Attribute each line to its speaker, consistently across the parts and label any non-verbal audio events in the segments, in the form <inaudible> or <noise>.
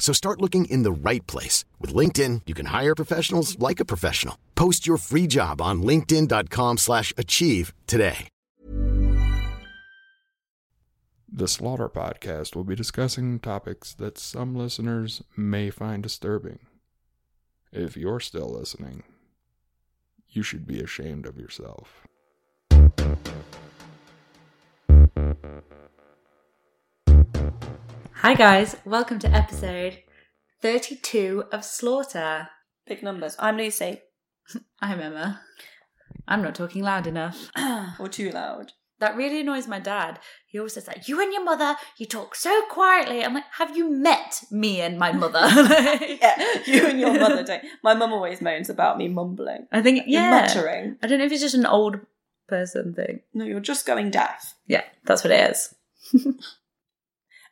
Speaker 1: So start looking in the right place. With LinkedIn, you can hire professionals like a professional. Post your free job on linkedin.com slash achieve today.
Speaker 2: The Slaughter Podcast will be discussing topics that some listeners may find disturbing. If you're still listening, you should be ashamed of yourself.
Speaker 3: Hi, guys. Welcome to episode 32 of Slaughter.
Speaker 4: Big numbers. I'm Lucy. <laughs>
Speaker 3: I'm Emma. I'm not talking loud enough. <clears throat>
Speaker 4: or too loud.
Speaker 3: That really annoys my dad. He always says that you and your mother, you talk so quietly. I'm like, have you met me and my mother? <laughs>
Speaker 4: Yeah, <laughs> you and your mother don't. My mum always moans about me mumbling.
Speaker 3: I think,
Speaker 4: You're
Speaker 3: yeah.
Speaker 4: muttering.
Speaker 3: I don't know if it's just an old person thing.
Speaker 4: No, you're just going deaf.
Speaker 3: Yeah, that's what it is.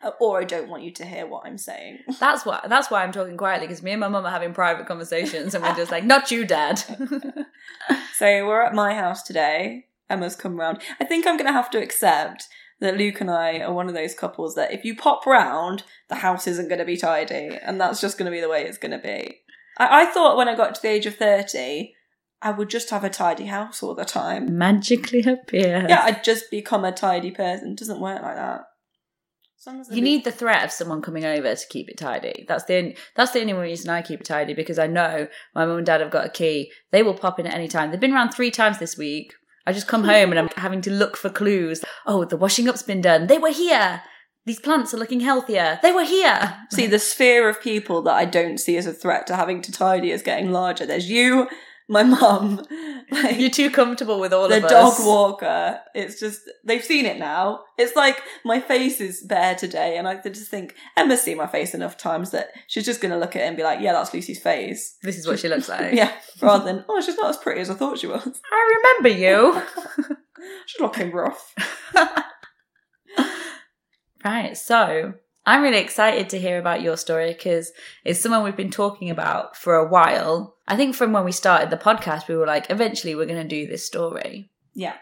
Speaker 4: Uh, Or I don't want you to hear what I'm saying. <laughs>
Speaker 3: That's why. That's why I'm talking quietly because me and my mum are having private conversations, and we're just like, "Not you, Dad." <laughs>
Speaker 4: So we're at my house today. Emma's come round. I think I'm going to have to accept that Luke and I are one of those couples that if you pop round, the house isn't going to be tidy, and that's just going to be the way it's going to be. I-, I thought when I got to the age of 30, I would just have a tidy house all the time.
Speaker 3: Magically appear.
Speaker 4: Yeah, I'd just become a tidy person. It doesn't work like that. As long as I
Speaker 3: You need the threat of someone coming over to keep it tidy. That's the only, that's the only reason I keep it tidy because I know my mum and dad have got a key. They will pop in at any time. They've been around three times this week. I just come home and I'm having to look for clues. Oh, the washing up's been done. They were here. These plants are looking healthier. They were here.
Speaker 4: See, the sphere of people that I don't see as a threat to having to tidy is getting larger. There's you, my mum, <laughs> like,
Speaker 3: You're too comfortable with all
Speaker 4: the
Speaker 3: of us.
Speaker 4: The dog walker. It's just, they've seen it now. It's like my face is bare today, and I just think, Emma's seen my face enough times that she's just going to look at it and be like, yeah, that's Lucy's face.
Speaker 3: This is what she looks <laughs> like.
Speaker 4: Yeah, rather than, oh, she's not as pretty as I thought she was. <laughs>
Speaker 3: I remember you.
Speaker 4: She's looking rough.
Speaker 3: Right. So I'm really excited to hear about your story because it's someone we've been talking about for a while. I think from when we started the podcast, we were like, eventually we're going to do this story.
Speaker 4: Yeah.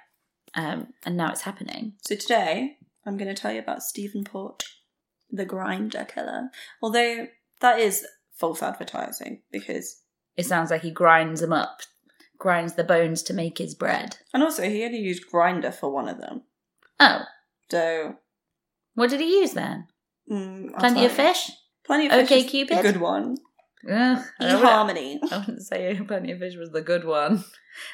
Speaker 3: Um, and now it's happening.
Speaker 4: So today, I'm going to tell you about Stephen Port, the Grindr killer. Although that is false advertising because,
Speaker 3: It sounds like he grinds them up, grinds the bones to make his bread.
Speaker 4: and also he only used Grindr for one of them.
Speaker 3: Oh,
Speaker 4: So
Speaker 3: what did he use then?
Speaker 4: Mm,
Speaker 3: Plenty of fish?
Speaker 4: Plenty of fish.
Speaker 3: OkCupid?
Speaker 4: A good one.
Speaker 3: Ugh, I
Speaker 4: E harmony.
Speaker 3: I wouldn't say <laughs> Plenty of Fish was the good one.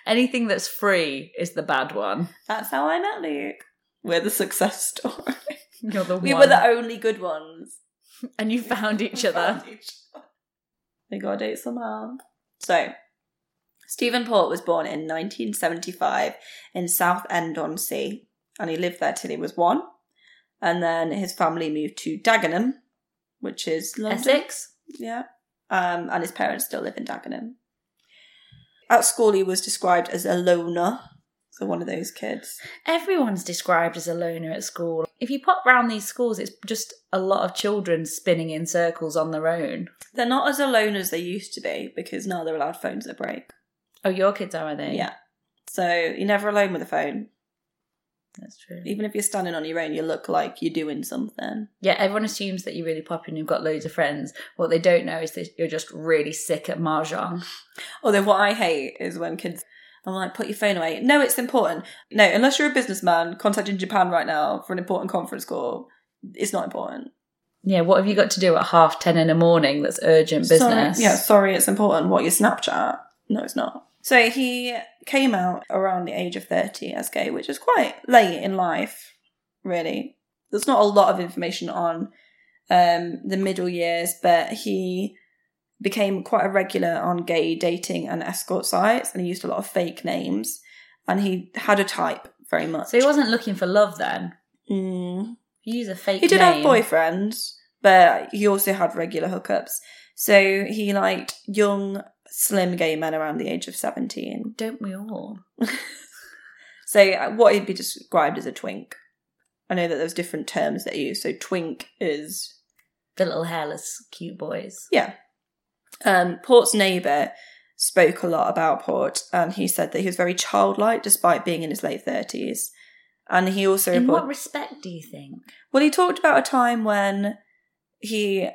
Speaker 3: Anything that's free is the bad one.
Speaker 4: That's how I met Luke. We're the success story. <laughs>
Speaker 3: You're the
Speaker 4: we
Speaker 3: one.
Speaker 4: were the only good ones. <laughs>
Speaker 3: and you found each other.
Speaker 4: They gotta date somehow. So, Stephen Port was born in 1975 in Southend on Sea, and he lived there till he was one. And then his family moved to Dagenham, which is London.
Speaker 3: Essex?
Speaker 4: Yeah. Um, and his parents still live in Dagenham. At school, he was described as a loner, so one of those kids.
Speaker 3: Everyone's described as a loner at school. If you pop round these schools, it's just a lot of children spinning in circles on their own.
Speaker 4: They're not as alone as they used to be because now they're allowed phones at break.
Speaker 3: Oh, your kids are, are they?
Speaker 4: Yeah. So you're never alone with a phone.
Speaker 3: That's true.
Speaker 4: Even if you're standing on your own, you look like you're doing something.
Speaker 3: Yeah, everyone assumes that you're really popular and you've got loads of friends. What they don't know is that you're just really sick at mahjong. <laughs>
Speaker 4: Although what I hate is when kids, I'm like, put your phone away. No, it's important. No, unless you're a businessman contacting Japan right now for an important conference call, it's not important.
Speaker 3: Yeah, what have you got to do at half ten in the morning that's urgent business?
Speaker 4: Sorry. Yeah, sorry, it's important. What, your Snapchat? No, it's not. So he came out around the age of 30 as gay, which is quite late in life, really. There's not a lot of information on um, the middle years, but he became quite a regular on gay dating and escort sites, and he used a lot of fake names, and he had a type very much.
Speaker 3: So he wasn't looking for love then.
Speaker 4: Mm.
Speaker 3: He used a fake.
Speaker 4: He did
Speaker 3: name.
Speaker 4: have boyfriends, but he also had regular hookups. So he liked young, slim gay men around the age of 17.
Speaker 3: Don't we all? <laughs>
Speaker 4: So uh, what he'd be described as a twink. I know that there's different terms that you use. So twink is
Speaker 3: The little hairless, cute boys.
Speaker 4: yeah. Um, Port's neighbour spoke a lot about Port, and he said that he was very childlike despite being in his late thirties. And he also
Speaker 3: In
Speaker 4: report-
Speaker 3: what respect do you think?
Speaker 4: well, he talked about a time when he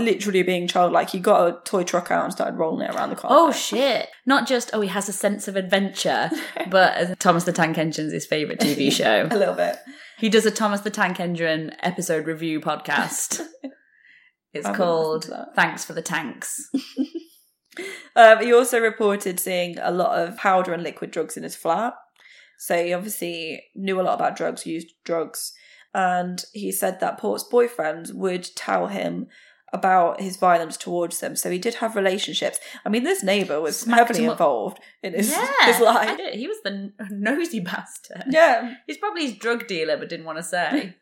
Speaker 4: literally being childlike, he got a toy truck out and started rolling it around the car.
Speaker 3: Oh shit! Not just oh he has a sense of adventure, <laughs> but Thomas the Tank Engine's his favourite TV <laughs> show.
Speaker 4: a little bit.
Speaker 3: He does a Thomas the Tank Engine episode review podcast. <laughs> It's
Speaker 4: I
Speaker 3: called
Speaker 4: listened to that.
Speaker 3: Thanks for the Tanks.
Speaker 4: Um, he also reported seeing a lot of powder and liquid drugs in his flat. So he obviously knew a lot about drugs, used drugs, and he said that Port's boyfriend would tell him about his violence towards them. So he did have relationships. I mean, this neighbour was
Speaker 3: Smacked
Speaker 4: heavily involved in his,
Speaker 3: yeah,
Speaker 4: his life.
Speaker 3: he was the <laughs> nosy bastard.
Speaker 4: Yeah,
Speaker 3: He's probably his drug dealer, but didn't want to say.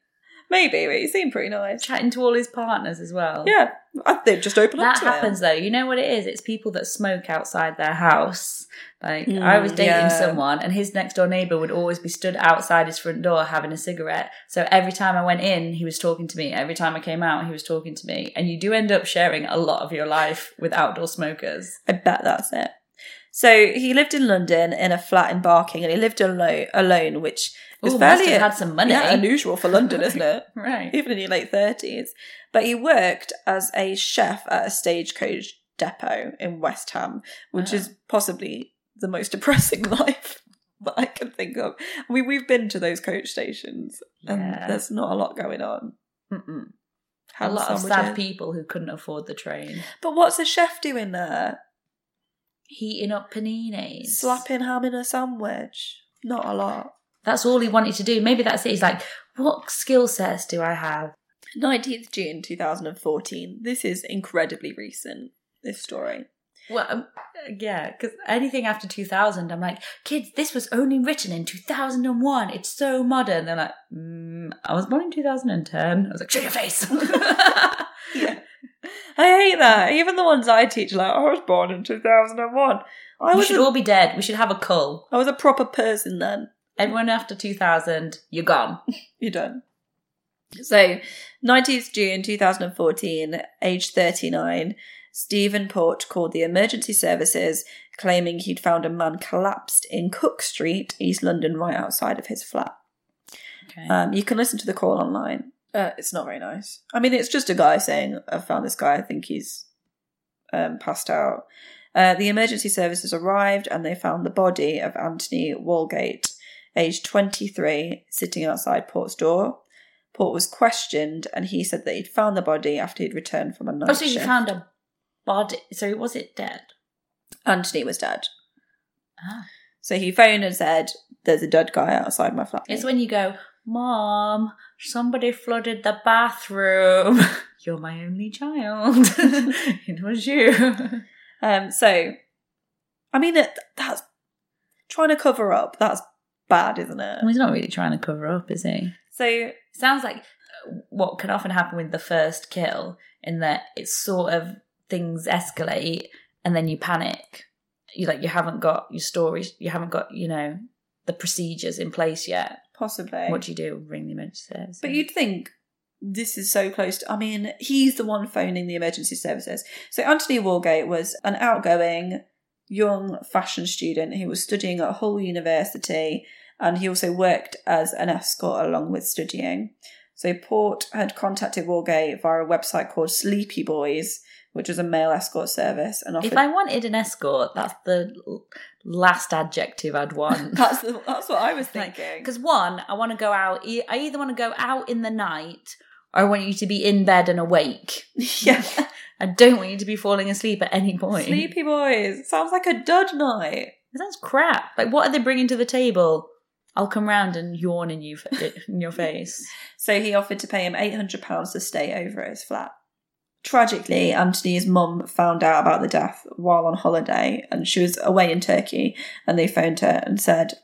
Speaker 4: Maybe, but he seemed pretty nice.
Speaker 3: Chatting to all his partners as well.
Speaker 4: Yeah, I, they'd just open up
Speaker 3: That
Speaker 4: to him.
Speaker 3: happens though. You know what it is? It's people that smoke outside their house. Like
Speaker 4: Mm,
Speaker 3: I was dating
Speaker 4: yeah.
Speaker 3: someone and his next door neighbour would always be stood outside his front door having a cigarette. So every time I went in, he was talking to me. Every time I came out, he was talking to me. And you do end up sharing a lot of your life with outdoor smokers.
Speaker 4: I bet that's it. So he lived in London in a flat in Barking, and he lived alone, alone which is
Speaker 3: Ooh, must
Speaker 4: fairly
Speaker 3: have had some money.
Speaker 4: Yeah, unusual for London, isn't it? <laughs>
Speaker 3: Right.
Speaker 4: Even in your late thirties. But he worked as a chef at a stagecoach depot in West Ham, which
Speaker 3: Oh.
Speaker 4: is possibly the most <laughs> depressing life that I can think of. I mean, we've been to those coach stations, and
Speaker 3: Yeah.
Speaker 4: there's not a lot going on.
Speaker 3: Mm-mm. A lot of sad people who couldn't afford the train.
Speaker 4: But what's a chef doing there?
Speaker 3: Heating up paninis.
Speaker 4: Slapping ham in a sandwich? Not a lot.
Speaker 3: That's all he wanted to do. Maybe that's it. He's like, what skill sets do I have?
Speaker 4: 19th June 2014. This is incredibly recent, this story.
Speaker 3: Well, um, yeah, because anything after 2000, I'm like, kids, this was only written in 2001. It's so modern. They're like, mm, I was born in 2010. I was like, show your face. <laughs>
Speaker 4: Yeah. <laughs> I hate that. Even the ones I teach, like, I was born in 2001. I
Speaker 3: we should all be dead. We should have a cull.
Speaker 4: I was a proper person then.
Speaker 3: Everyone after 2000, you're gone. <laughs>
Speaker 4: You're done. So, 19th June 2014, age 39, Stephen Port called the emergency services claiming he'd found a man collapsed in Cooke Street, East London, right outside of his flat.
Speaker 3: Okay.
Speaker 4: Um, you can listen to the call online. Uh, it's not very nice. I mean, it's just a guy saying, I found this guy, I think he's um, passed out. Uh, the emergency services arrived and they found the body of Anthony Walgate, aged 23, sitting outside Port's door. Port was questioned and he said that he'd found the body after he'd returned from a night
Speaker 3: oh, so you
Speaker 4: shift.
Speaker 3: found a body. So was it dead?
Speaker 4: Anthony was dead.
Speaker 3: Ah.
Speaker 4: So he phoned and said, There's a dead guy outside my flat.
Speaker 3: It's when you go, Mom, somebody flooded the bathroom. <laughs> You're my only child. <laughs> it was you.
Speaker 4: Um, so, I mean, it, that's trying to cover up. That's bad, isn't it?
Speaker 3: Well, he's not really trying to cover up, is he?
Speaker 4: So,
Speaker 3: Sounds like uh, what can often happen with the first kill, in that it's sort of things escalate and then you panic. You like you haven't got your stories, you haven't got you know the procedures in place yet.
Speaker 4: possibly.
Speaker 3: What do you do? Ring the emergency service.
Speaker 4: but you'd think this is so close to, I mean, he's the one phoning the emergency services. So, Anthony Walgate was an outgoing young fashion student who was studying at Hull University and he also worked as an escort along with studying. So, Port had contacted Walgate via a website called Sleepy Boys, which was a male escort service, and offered.
Speaker 3: if I wanted an escort, that's the last adjective I'd want. <laughs>
Speaker 4: that's the, that's what I was thinking.
Speaker 3: Because one, I want to go out. I either want to go out in the night, or I want you to be in bed and awake. <laughs>
Speaker 4: yeah,
Speaker 3: I don't want you to be falling asleep at any point.
Speaker 4: Sleepy Boys sounds like a dud night.
Speaker 3: That sounds crap. Like, what are they bringing to the table? I'll come round and yawn in you in <laughs> your face.
Speaker 4: So he offered to pay him £800 to stay over at his flat. Tragically, Anthony's mum found out about the death while on holiday and she was away in Turkey and they phoned her and said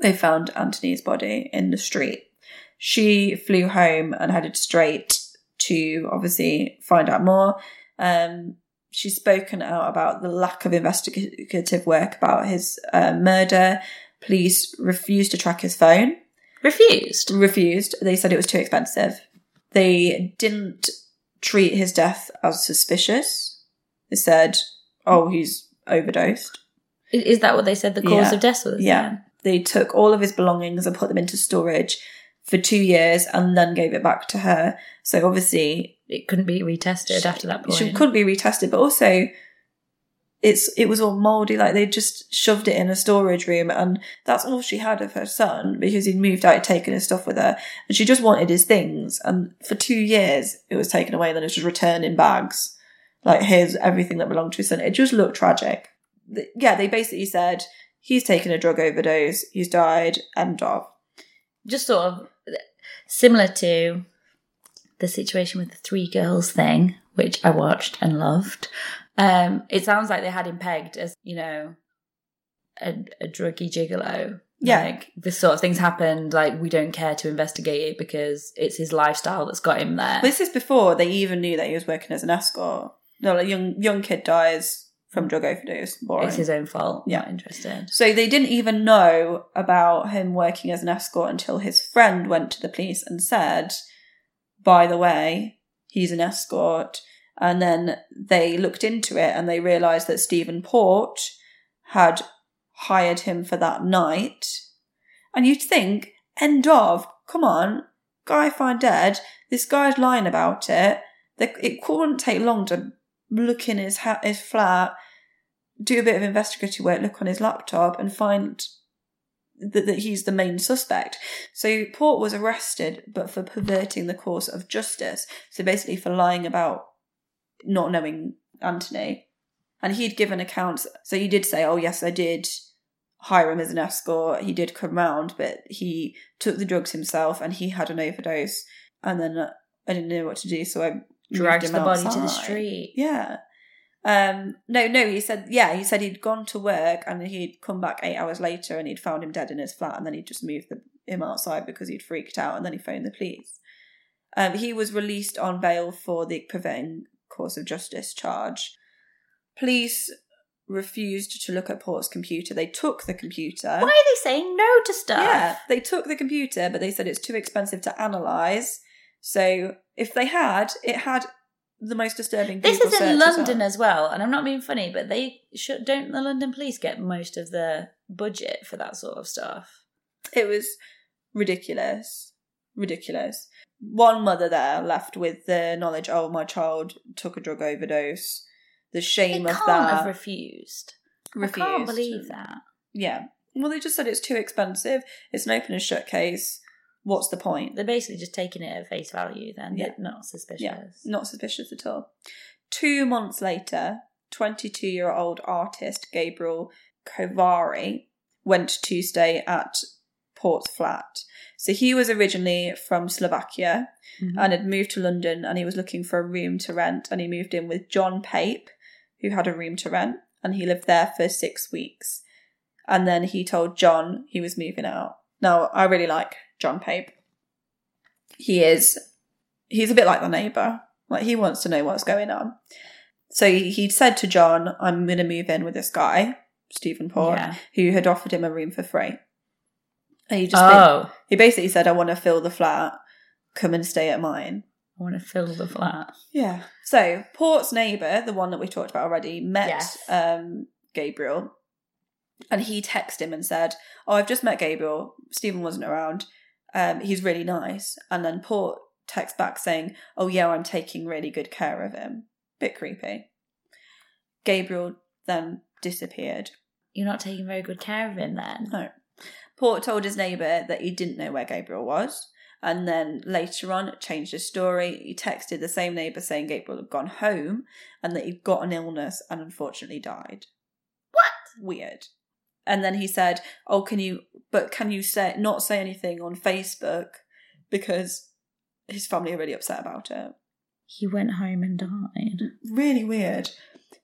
Speaker 4: they found Anthony's body in the street. She flew home and headed straight to obviously find out more. Um, she's spoken out about the lack of investigative work about his uh, murder. Police refused to track his phone.
Speaker 3: Refused.
Speaker 4: Refused. They said it was too expensive. They didn't treat his death as suspicious. They said, "Oh, he's overdosed."
Speaker 3: Is that what they said the cause
Speaker 4: Yeah.
Speaker 3: of death was?
Speaker 4: Yeah. They took all of his belongings and put them into storage for two years and then gave it back to her. So obviously
Speaker 3: It couldn't be retested after that point.
Speaker 4: she couldn't be retested, but also it's it was all mouldy, like they just shoved it in a storage room and that's all she had of her son because he'd moved out, taken his stuff with her, and she just wanted his things. And for two years it was taken away, and then it was just returned in bags. Like here's everything that belonged to his son. It just looked tragic. Yeah, they basically said he's taken a drug overdose, he's died, end of.
Speaker 3: Just sort of similar to the situation with the three girls thing, which I watched and loved. Um, it sounds like they had him pegged as, you know, a, a druggy gigolo.
Speaker 4: Yeah.
Speaker 3: Like this sort of things happened, like we don't care to investigate it because it's his lifestyle that's got him there.
Speaker 4: This is before they even knew that he was working as an escort. No, like young young kid dies from drug overdose. Boring.
Speaker 3: it's his own fault.
Speaker 4: Yeah.
Speaker 3: Not interested.
Speaker 4: So they didn't even know about him working as an escort until his friend went to the police and said, by the way, he's an escort. And then they looked into it and they realised that Stephen Port had hired him for that night. And you'd think, end of, come on, guy found dead. This guy's lying about it. It couldn't take long to look in his ha- his flat, do a bit of investigative work, look on his laptop, and find that, that he's the main suspect. So Port was arrested, but for perverting the course of justice. So basically, for lying about not knowing Anthony. And he'd given accounts. So he did say, "Oh yes, I did." hire him as an escort. He did come round, but he took the drugs himself and he had an overdose. And then uh, I didn't know what to do, so I
Speaker 3: Dragged the body to the street.
Speaker 4: Yeah. Um. No, no. He said, yeah. He said he'd gone to work and he'd come back eight hours later and he'd found him dead in his flat, and then he'd just moved the, him outside because he'd freaked out, and then he phoned the police. Um. He was released on bail for the preventing course of justice charge. Police refused to look at Port's computer. They took the computer.
Speaker 3: Why are they saying no to stuff?
Speaker 4: Yeah, they took the computer, but they said it's too expensive to analyze. So if they had, it had the most disturbing.
Speaker 3: This is in London
Speaker 4: on.
Speaker 3: as well, and I'm not being funny, but they should don't the London police get most of the budget for that sort of stuff?
Speaker 4: It was ridiculous, ridiculous. One mother there left with the knowledge, oh, my child took a drug overdose. The shame
Speaker 3: can't
Speaker 4: of that.
Speaker 3: have refused. I can't believe that.
Speaker 4: Yeah. Well, they just said it's too expensive. It's an open and shut case. What's the point?
Speaker 3: They're basically just taking it at face value. Then
Speaker 4: Yeah.
Speaker 3: they're not suspicious.
Speaker 4: Yeah, not suspicious at all. Two months later, 22 year old artist Gabriel Kovari went to stay at Port's flat. So he was originally from Slovakia
Speaker 3: Mhm.
Speaker 4: and had moved to London and he was looking for a room to rent and he moved in with John Pape, who had a room to rent, and he lived there for six weeks. And then he told John he was moving out. Now, I really like John Pape. He is he's a bit like the neighbour. Like he wants to know what's going on. So he, he'd said to John, I'm gonna move in with this guy, Stephen Port,
Speaker 3: Yeah.
Speaker 4: who had offered him a room for free. And he just
Speaker 3: Oh,
Speaker 4: he basically said, I want to fill the flat, come and stay at mine.
Speaker 3: I want to fill the flat.
Speaker 4: Yeah. So Port's neighbour, the one that we talked about already, met
Speaker 3: Yes.
Speaker 4: um, Gabriel, and he texted him and said, "Oh, I've just met Gabriel. Stephen wasn't around. Um, he's really nice." And then Port texts back saying, "Oh yeah, I'm taking really good care of him." Bit creepy. Gabriel then disappeared.
Speaker 3: You're not taking very good care of him then.
Speaker 4: No. Port told his neighbour that he didn't know where Gabriel was, and then later on changed his story. He texted the same neighbour saying Gabriel had gone home and that he'd got an illness and unfortunately died.
Speaker 3: What?
Speaker 4: Weird. And then he said, "Oh, can you? But can you say not say anything on Facebook because his family are really upset about it."
Speaker 3: He went home and died.
Speaker 4: Really weird.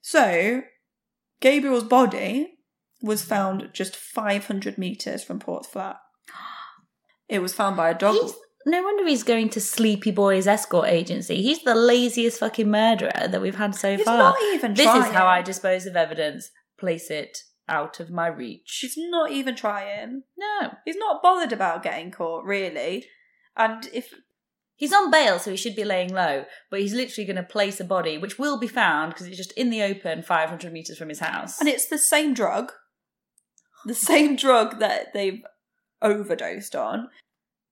Speaker 4: So, Gabriel's body was found just 500 meters from Port flat. It was found by a dog.
Speaker 3: He's, no wonder he's going to Sleepy Boys escort agency. He's the laziest fucking murderer that we've had so
Speaker 4: He's
Speaker 3: far.
Speaker 4: not even
Speaker 3: this
Speaker 4: trying.
Speaker 3: is how I dispose of evidence. Place it out of my reach.
Speaker 4: He's not even trying.
Speaker 3: No.
Speaker 4: He's not bothered about getting caught, really. And if
Speaker 3: He's on bail, so he should be laying low, but he's literally going to place a body, which will be found because it's just in the open 500 metres from his house.
Speaker 4: and it's the same drug, the same drug that they've overdosed on,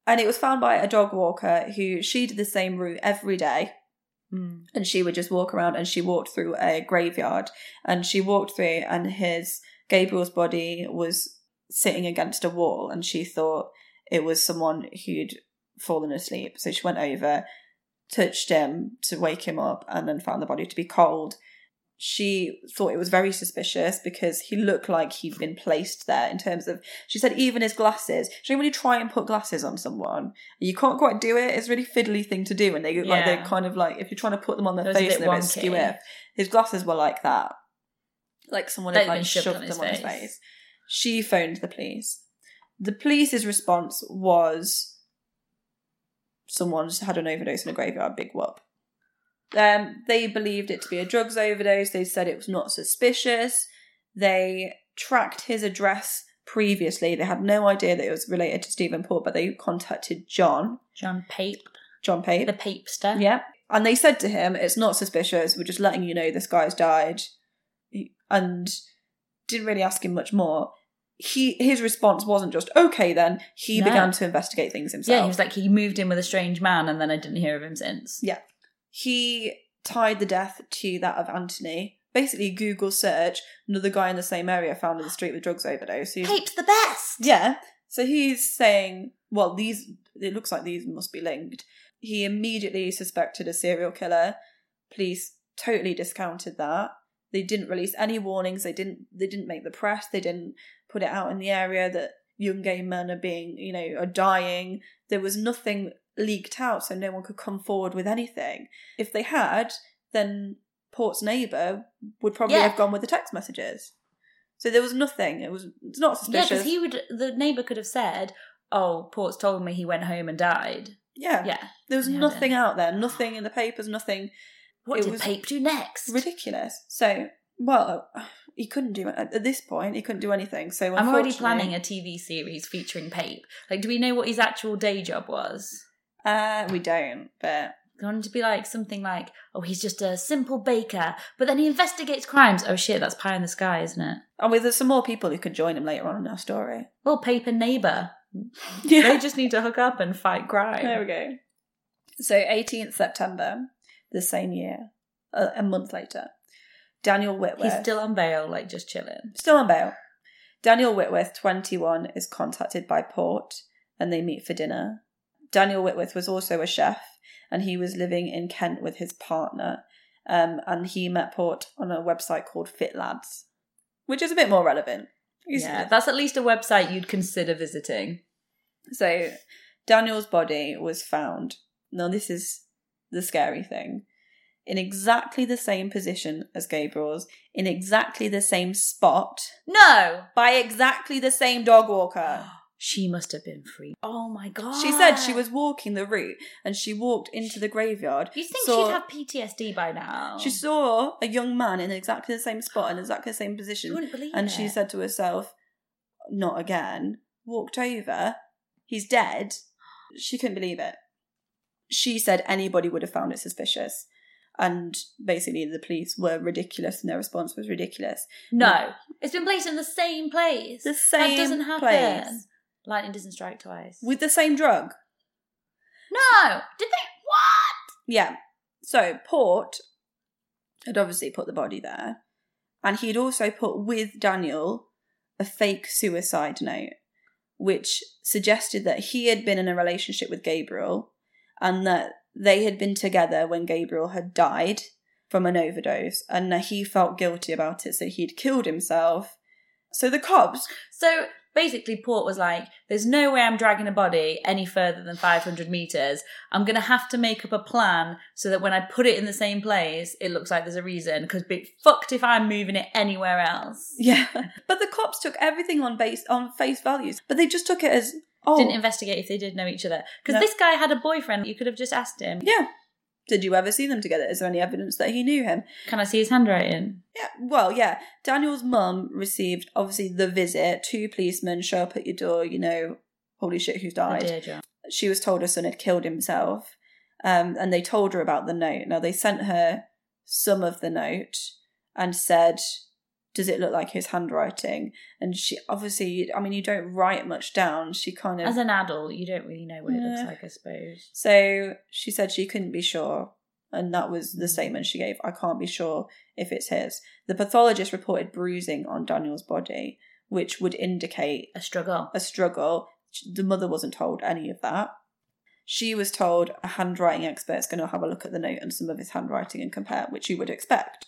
Speaker 4: and it was found by a dog walker who she did the same route every day.
Speaker 3: Mm.
Speaker 4: and she would just walk around and she walked through a graveyard and she walked through and his Gabriel's body was sitting against a wall and she thought it was someone who'd fallen asleep. So she went over touched him to wake him up and then found the body to be cold. She thought it was very suspicious because he looked like he'd been placed there in terms of she said even his glasses. She didn't really try and put glasses on someone. You can't quite do it. It's a really fiddly thing to do and they like they're kind of like if you're trying to put them on their face they're a bit skew his glasses were like that like someone
Speaker 3: They'd
Speaker 4: had like
Speaker 3: been shoved
Speaker 4: shoved them on his
Speaker 3: face.
Speaker 4: face she phoned the police the police's response was someone's had an overdose in a graveyard big whoop um, they believed it to be a drugs overdose. They said it was not suspicious. They tracked his address previously. They had no idea that it was related to Stephen Port, but they contacted John,
Speaker 3: John Pape,
Speaker 4: John Pape.
Speaker 3: the Papester.
Speaker 4: Yeah. And they said to him, it's not suspicious. We're just letting you know this guy's died. And didn't really ask him much more. He His response wasn't just, okay then. He
Speaker 3: No.
Speaker 4: began to investigate things himself.
Speaker 3: Yeah, he was like, he moved in with a strange man and then I didn't hear of him since.
Speaker 4: Yeah. He tied the death to that of Anthony. Basically, Google search, another guy in the same area found in the street with drugs overdose. He's,
Speaker 3: Pape's the best!
Speaker 4: yeah. So he's saying, well, these, it looks like these must be linked. He immediately suspected a serial killer. Police totally discounted that. They didn't release any warnings. They didn't, they didn't make the press. They didn't put it out in the area that young gay men are being, you know, are dying. There was nothing leaked out, so no one could come forward with anything. If they had, then Port's neighbour would probably
Speaker 3: Yeah.
Speaker 4: have gone with the text messages. So there was nothing. It was it's not suspicious.
Speaker 3: Yeah, because he would, the neighbour could have said, oh, Port's told me he went home and died.
Speaker 4: yeah.
Speaker 3: Yeah.
Speaker 4: There was
Speaker 3: Yeah,
Speaker 4: nothing out there. Nothing in the papers. Nothing
Speaker 3: What
Speaker 4: It
Speaker 3: did Pape do next?
Speaker 4: ridiculous. So well, he couldn't do at this point. He couldn't do anything. So
Speaker 3: I'm already planning a TV series featuring Pape. Like, do we know what his actual day job was?
Speaker 4: Uh, we don't, but
Speaker 3: Going to be like something like, oh, he's just a simple baker, but then he investigates crimes. Oh shit, that's pie in the sky, isn't it?
Speaker 4: I mean, there's some more people who could join him later on in our story.
Speaker 3: Well, Pape and neighbour. <laughs>
Speaker 4: Yeah.
Speaker 3: They just need to hook up and fight crime.
Speaker 4: There we go. So, 18th September, the same year, a, a month later, Daniel Whitworth.
Speaker 3: He's still on bail, like just chilling.
Speaker 4: still on bail. Daniel Whitworth, 21, is contacted by Port and they meet for dinner. Daniel Whitworth was also a chef and he was living in Kent with his partner. Um, and he met Port on a website called Fit Lads, which is a bit more relevant.
Speaker 3: Yeah, that's at least a website you'd consider visiting.
Speaker 4: So Daniel's body was found. Now this is the scary thing. In exactly the same position as Gabriel's, in exactly the same spot,
Speaker 3: No!
Speaker 4: by exactly the same dog walker. <gasps>
Speaker 3: She must have been free. Oh my god.
Speaker 4: She said she was walking the route and she walked into the graveyard.
Speaker 3: You think
Speaker 4: saw-
Speaker 3: she'd have PTSD by now?
Speaker 4: She saw a young man in exactly the same spot in <gasps> exactly the same position.
Speaker 3: You wouldn't believe
Speaker 4: And
Speaker 3: it.
Speaker 4: she said to herself, Not again. Walked over. He's dead. <gasps> She couldn't believe it. She said anybody would have found it suspicious. And basically, the police were ridiculous and their response was ridiculous.
Speaker 3: No. It's been placed in the same place.
Speaker 4: The same
Speaker 3: That doesn't happen.
Speaker 4: place.
Speaker 3: Lightning doesn't strike twice.
Speaker 4: With the same drug.
Speaker 3: no! Did they? What?
Speaker 4: Yeah. So Port had obviously put the body there, and he'd also put with Daniel a fake suicide note, which suggested that he had been in a relationship with Gabriel and that they had been together when Gabriel had died from an overdose, and that he felt guilty about it, so he'd killed himself So the cops,
Speaker 3: So basically, Port was like, "There's no way I'm dragging a body any further than 500 meters. I'm gonna have to make up a plan so that when I put it in the same place, it looks like there's a reason. Because be fucked if I'm moving it anywhere else."
Speaker 4: yeah, <laughs> but the cops took everything on base on face values, but they just took it as oh,
Speaker 3: Didn't investigate if they did know each other. Because
Speaker 4: No.
Speaker 3: this guy had a boyfriend. You could have just asked him.
Speaker 4: yeah. Did you ever see them together? Is there any evidence that he knew him?
Speaker 3: Can I see his handwriting?
Speaker 4: Yeah, well, yeah. Daniel's mum received obviously the visit. Two policemen show up at your door. You know, holy shit, who's
Speaker 3: Oh,
Speaker 4: died?
Speaker 3: dear John.
Speaker 4: she was told her son had killed himself, um, and they told her about the note. Now they sent her some of the note and said, "Does it look like his handwriting?" And she obviously, I mean, you don't write much down. She kind of
Speaker 3: As an adult, you don't really know what it looks like, I suppose.
Speaker 4: so she said she couldn't be sure, and that was the hmm. statement she gave. I can't be sure if it's his. The pathologist reported bruising on Daniel's body, which would indicate
Speaker 3: A struggle.
Speaker 4: a struggle. The mother wasn't told any of that. She was told a handwriting expert's going to have a look at the note and some of his handwriting and compare, which you would expect.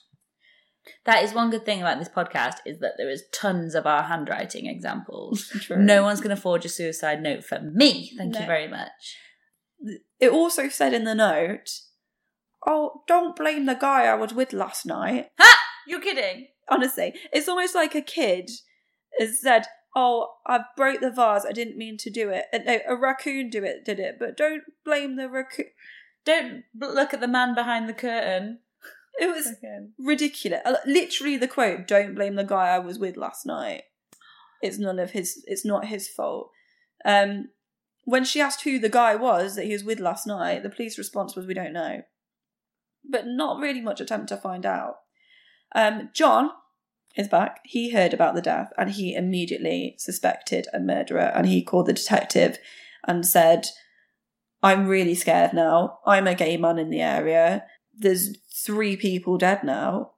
Speaker 3: That is one good thing about this podcast is that there is tons of our handwriting examples. <laughs>
Speaker 4: True.
Speaker 3: No one's going to forge a suicide note for me. Thank
Speaker 4: No.
Speaker 3: you very much.
Speaker 4: It also said in the note, "Oh, don't blame the guy I was with last night." <laughs>
Speaker 3: Ha! You're kidding.
Speaker 4: Honestly, it's almost like a kid has said, "Oh, I broke the vase. I didn't mean to do it." And, no, a raccoon do it, did it, but don't blame the raccoon.
Speaker 3: Don't look at the man behind the curtain.
Speaker 4: It was ridiculous. Uh, Literally, the quote: "Don't blame the guy I was with last night." It's none of his. It's not his fault. Um, when she asked who the guy was that he was with last night, the police response was, "We don't know," but not really much attempt to find out. Um, John is back. He heard about the death and he immediately suspected a murderer. And he called the detective and said, "I'm really scared now. I'm a gay man in the area. There's three people dead now.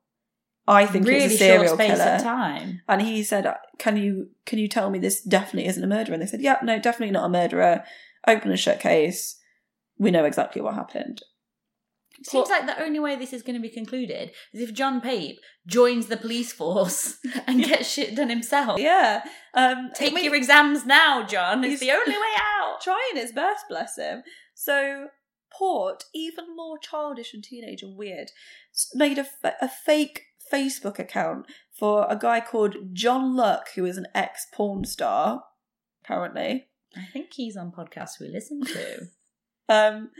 Speaker 4: I think
Speaker 3: really
Speaker 4: it's a serial
Speaker 3: short space
Speaker 4: killer."
Speaker 3: of time.
Speaker 4: And he said, "Can you can you tell me this definitely isn't a murderer?" And they said, "Yeah, no, definitely not a murderer. Open and shut case. We know exactly what happened."
Speaker 3: Seems like the only way this is going to be concluded is if John Pape joins the police force <laughs> and gets shit done himself.
Speaker 4: Yeah, um,
Speaker 3: Take
Speaker 4: I mean,
Speaker 3: your exams now, John. It's the only way out. <laughs>
Speaker 4: trying his best, bless him. So Port, even more childish and teenage and weird, made a, fa- a fake Facebook account for a guy called John Luck, who is an ex porn star, apparently.
Speaker 3: I think he's on podcasts we listen to. <laughs>
Speaker 4: Um,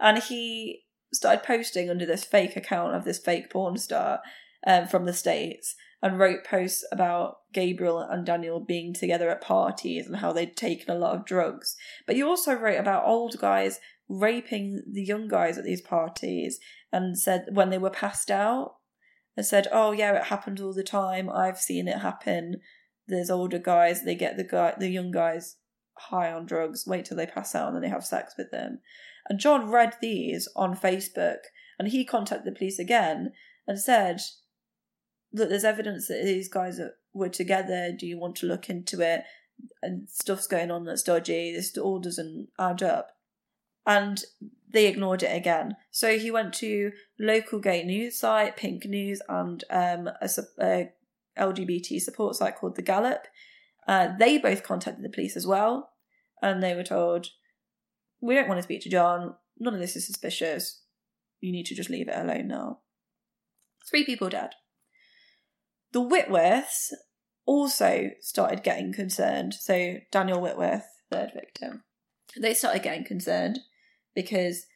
Speaker 4: and he started posting under this fake account of this fake porn star um, from the States and wrote posts about Gabriel and Daniel being together at parties and how they'd taken a lot of drugs. But he also wrote about old guys raping the young guys at these parties and said when they were passed out and said, Oh yeah, it happens all the time. I've seen it happen. There's older guys, they get the guy the young guys high on drugs, wait till they pass out and then they have sex with them. And John read these on Facebook and he contacted the police again and said, Look, there's evidence that these guys were together. Do you want to look into it? And stuff's going on that's dodgy. This all doesn't add up. And they ignored it again. So he went to local gay news site, Pink News, and um, a, a LGBT support site called The Galop. Uh, they both contacted the police as well, and they were told, "We don't want to speak to John. None of this is suspicious. You need to just leave it alone now." Three people dead. The Whitworths also started getting concerned. So Daniel Whitworth, third victim, they started getting concerned because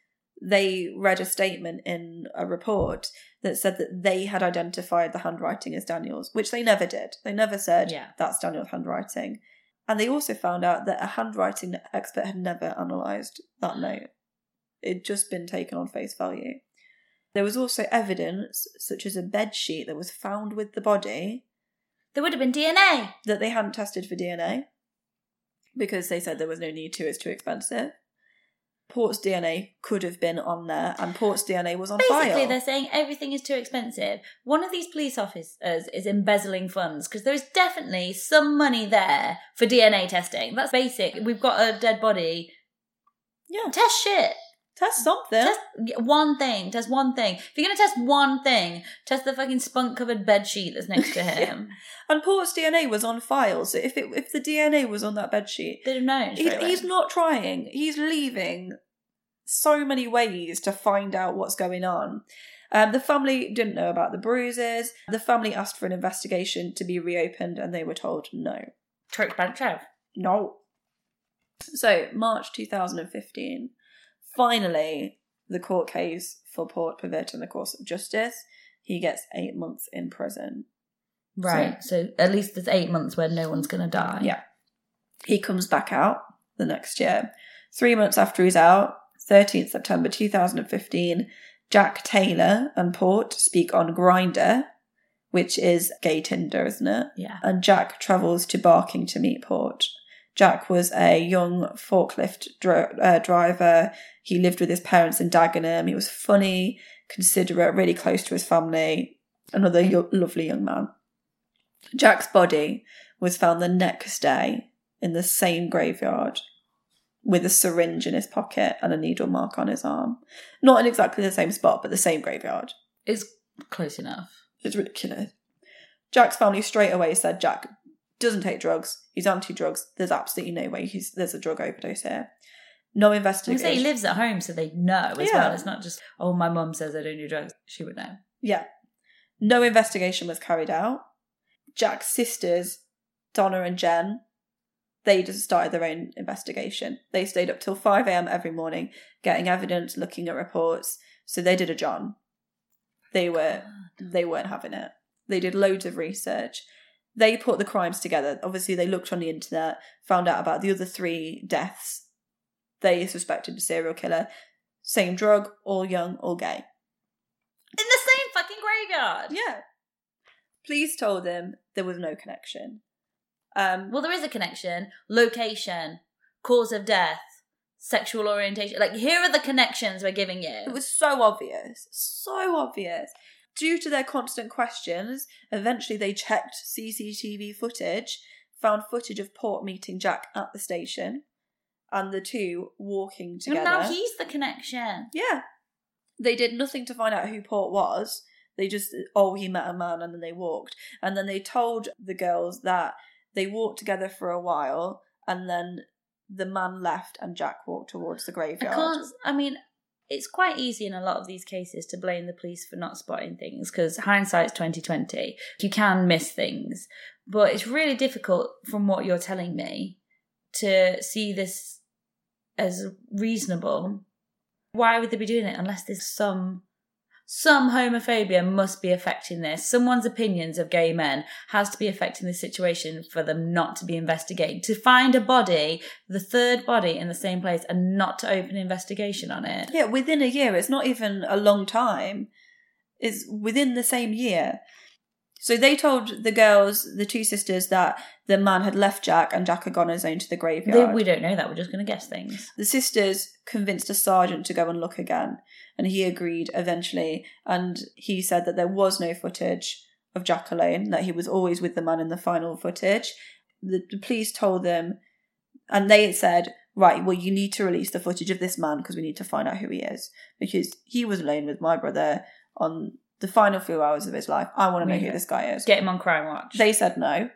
Speaker 4: they read a statement in a report that said that they had identified the handwriting as Daniel's, which they never did. They never said
Speaker 3: Yeah.
Speaker 4: that's Daniel's handwriting. And they also found out that a handwriting expert had never analysed that <sighs> note. It'd just been taken on face value. There was also evidence, such as a bed sheet that was found with the body,
Speaker 3: There would have been DNA.
Speaker 4: that they hadn't tested for DNA because they said there was no need to, it's too expensive. Port's DNA could have been on there, and Port's DNA was on fire.
Speaker 3: Basically,
Speaker 4: file.
Speaker 3: they're saying everything is too expensive. One of these police officers is embezzling funds because there is definitely some money there for DNA testing. That's basic. We've got a dead body.
Speaker 4: Yeah.
Speaker 3: Test shit.
Speaker 4: Test something.
Speaker 3: Test one thing. Test one thing. If you're gonna test one thing, test the fucking spunk covered bed sheet that's next to <laughs> him.
Speaker 4: and Port's DNA was on file, so if it if the DNA was on that bed sheet,
Speaker 3: They'd have known.
Speaker 4: he, he's not trying. He's leaving so many ways to find out what's going on. Um, the family didn't know about the bruises. The family asked for an investigation to be reopened, and they were told no.
Speaker 3: Church Bank Trev.
Speaker 4: No. So, March 2015, finally, the court case for Port perverting the course of justice. He gets eight months in prison.
Speaker 3: Right. So, at least there's eight months where no one's gonna die.
Speaker 4: Yeah. He comes back out the next year. Three months after he's out, 13th September 2015, Jack Taylor and Port speak on Grindr, which is gay Tinder, isn't it?
Speaker 3: Yeah.
Speaker 4: and Jack travels to Barking to meet Port. Jack was a young forklift dri- uh, driver. He lived with his parents in Dagenham. He was funny, considerate, really close to his family. Another yo- lovely young man. Jack's body was found the next day in the same graveyard with a syringe in his pocket and a needle mark on his arm. Not in exactly the same spot, but the same graveyard.
Speaker 3: It's close enough.
Speaker 4: It's ridiculous. Jack's family straight away said Jack doesn't take drugs. He's anti-drugs. There's absolutely no way he's there's a drug overdose here. No investigation.
Speaker 3: say he lives at home, so they know as
Speaker 4: Yeah.
Speaker 3: well. It's not just, oh, my mum says I don't do drugs. She would know.
Speaker 4: Yeah. No investigation was carried out. Jack's sisters, Donna and Jen, they just started their own investigation. They stayed up till 5 a.m. every morning, getting evidence, looking at reports. So they did a John. They were they weren't having it. They did loads of research. They put the crimes together. Obviously, they looked on the internet, found out about the other three deaths. They suspected a serial killer. Same drug, all young, all gay.
Speaker 3: In the same fucking graveyard.
Speaker 4: Yeah. Police told them there was no connection. Um,
Speaker 3: Well, there is a connection. Location, cause of death, sexual orientation. Like, here are the connections we're giving you.
Speaker 4: it was so obvious, so obvious. Due to their constant questions, eventually they checked CCTV footage, found footage of Port meeting Jack at the station, and the two walking together.
Speaker 3: And now he's the connection.
Speaker 4: Yeah. They did nothing to find out who Port was. They just, oh, he met a man and then they walked. And then they told the girls that they walked together for a while and then the man left and Jack walked towards the
Speaker 3: I
Speaker 4: graveyard.
Speaker 3: can't. I mean, it's quite easy in a lot of these cases to blame the police for not spotting things because hindsight's twenty twenty. You can miss things, but it's really difficult from what you're telling me to see this as reasonable. Why would they be doing it unless there's some some homophobia must be affecting this. Someone's opinions of gay men has to be affecting the situation for them not to be investigated. To find a body, the third body in the same place, and not to open investigation on it.
Speaker 4: Yeah, within a year. It's not even a long time. It's within the same year. So they told the girls, the two sisters, that the man had left Jack and Jack had gone on his own to the
Speaker 3: They,
Speaker 4: graveyard.
Speaker 3: we don't know that. We're just going to guess things.
Speaker 4: The sisters convinced a sergeant to go and look again, and he agreed eventually. And he said that there was no footage of Jack alone, that he was always with the man in the final footage. The, the police told them, and they said, right, well, you need to release the footage of this man because we need to find out who he is. Because he was alone with my brother on the final few hours of his life. I want to know who this guy is.
Speaker 3: Get him on Crime Watch.
Speaker 4: They said no.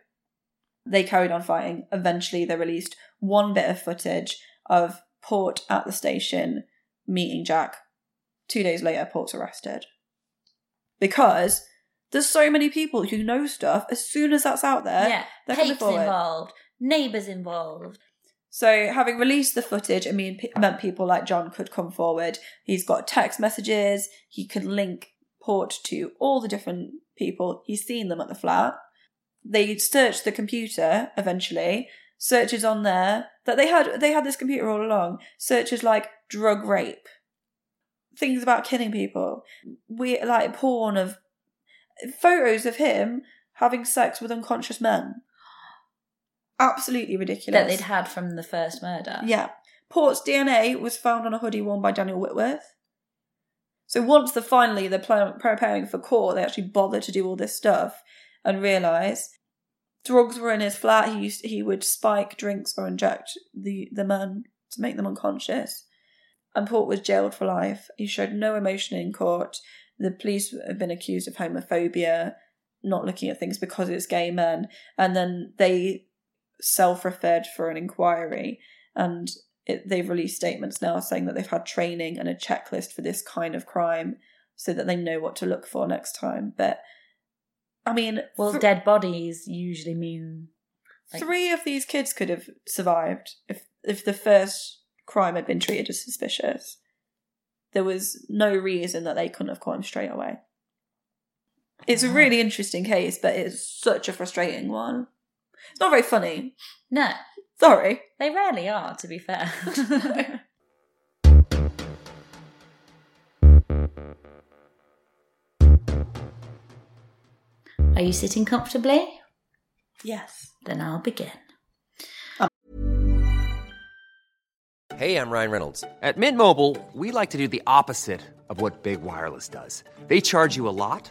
Speaker 4: They carried on fighting. Eventually, they released one bit of footage of Port at the station meeting Jack. Two days later, Port's arrested. Because there's so many people who know stuff. As soon as that's out there,
Speaker 3: yeah,
Speaker 4: they're coming
Speaker 3: Pape's
Speaker 4: forward.
Speaker 3: involved, neighbours involved.
Speaker 4: So, having released the footage, it mean, meant people like John could come forward. He's got text messages. He could link Port to all the different people. He's seen them at the flat. They searched the computer eventually. Searches on there that they had. They had this computer all along. Searches like drug rape, things about killing people. We like porn of photos of him having sex with unconscious men. Absolutely ridiculous.
Speaker 3: That they'd had from the first murder.
Speaker 4: Yeah. Port's DNA was found on a hoodie worn by Daniel Whitworth. So once the finally they're preparing for court, they actually bother to do all this stuff and realise drugs were in his flat. He used he would spike drinks or inject the the men to make them unconscious. and Port was jailed for life. He showed no emotion in court. The police have been accused of homophobia, not looking at things because it's gay men, and then they self-referred for an inquiry, and it, they've released statements now saying that they've had training and a checklist for this kind of crime, so that they know what to look for next time. But I mean,
Speaker 3: Well,
Speaker 4: th-
Speaker 3: dead bodies usually mean like-
Speaker 4: three of these kids could have survived if if the first crime had been treated as suspicious. There was no reason that they couldn't have caught him straight away. It's a ah. really interesting case, but it's such a frustrating one. It's not very funny.
Speaker 3: no.
Speaker 4: Sorry.
Speaker 3: They rarely are, to be fair. <laughs> are you sitting comfortably?
Speaker 4: Yes.
Speaker 3: Then I'll begin.
Speaker 5: Hey, I'm Ryan Reynolds. At Mint Mobile, we like to do the opposite of what Big Wireless does. They charge you a lot,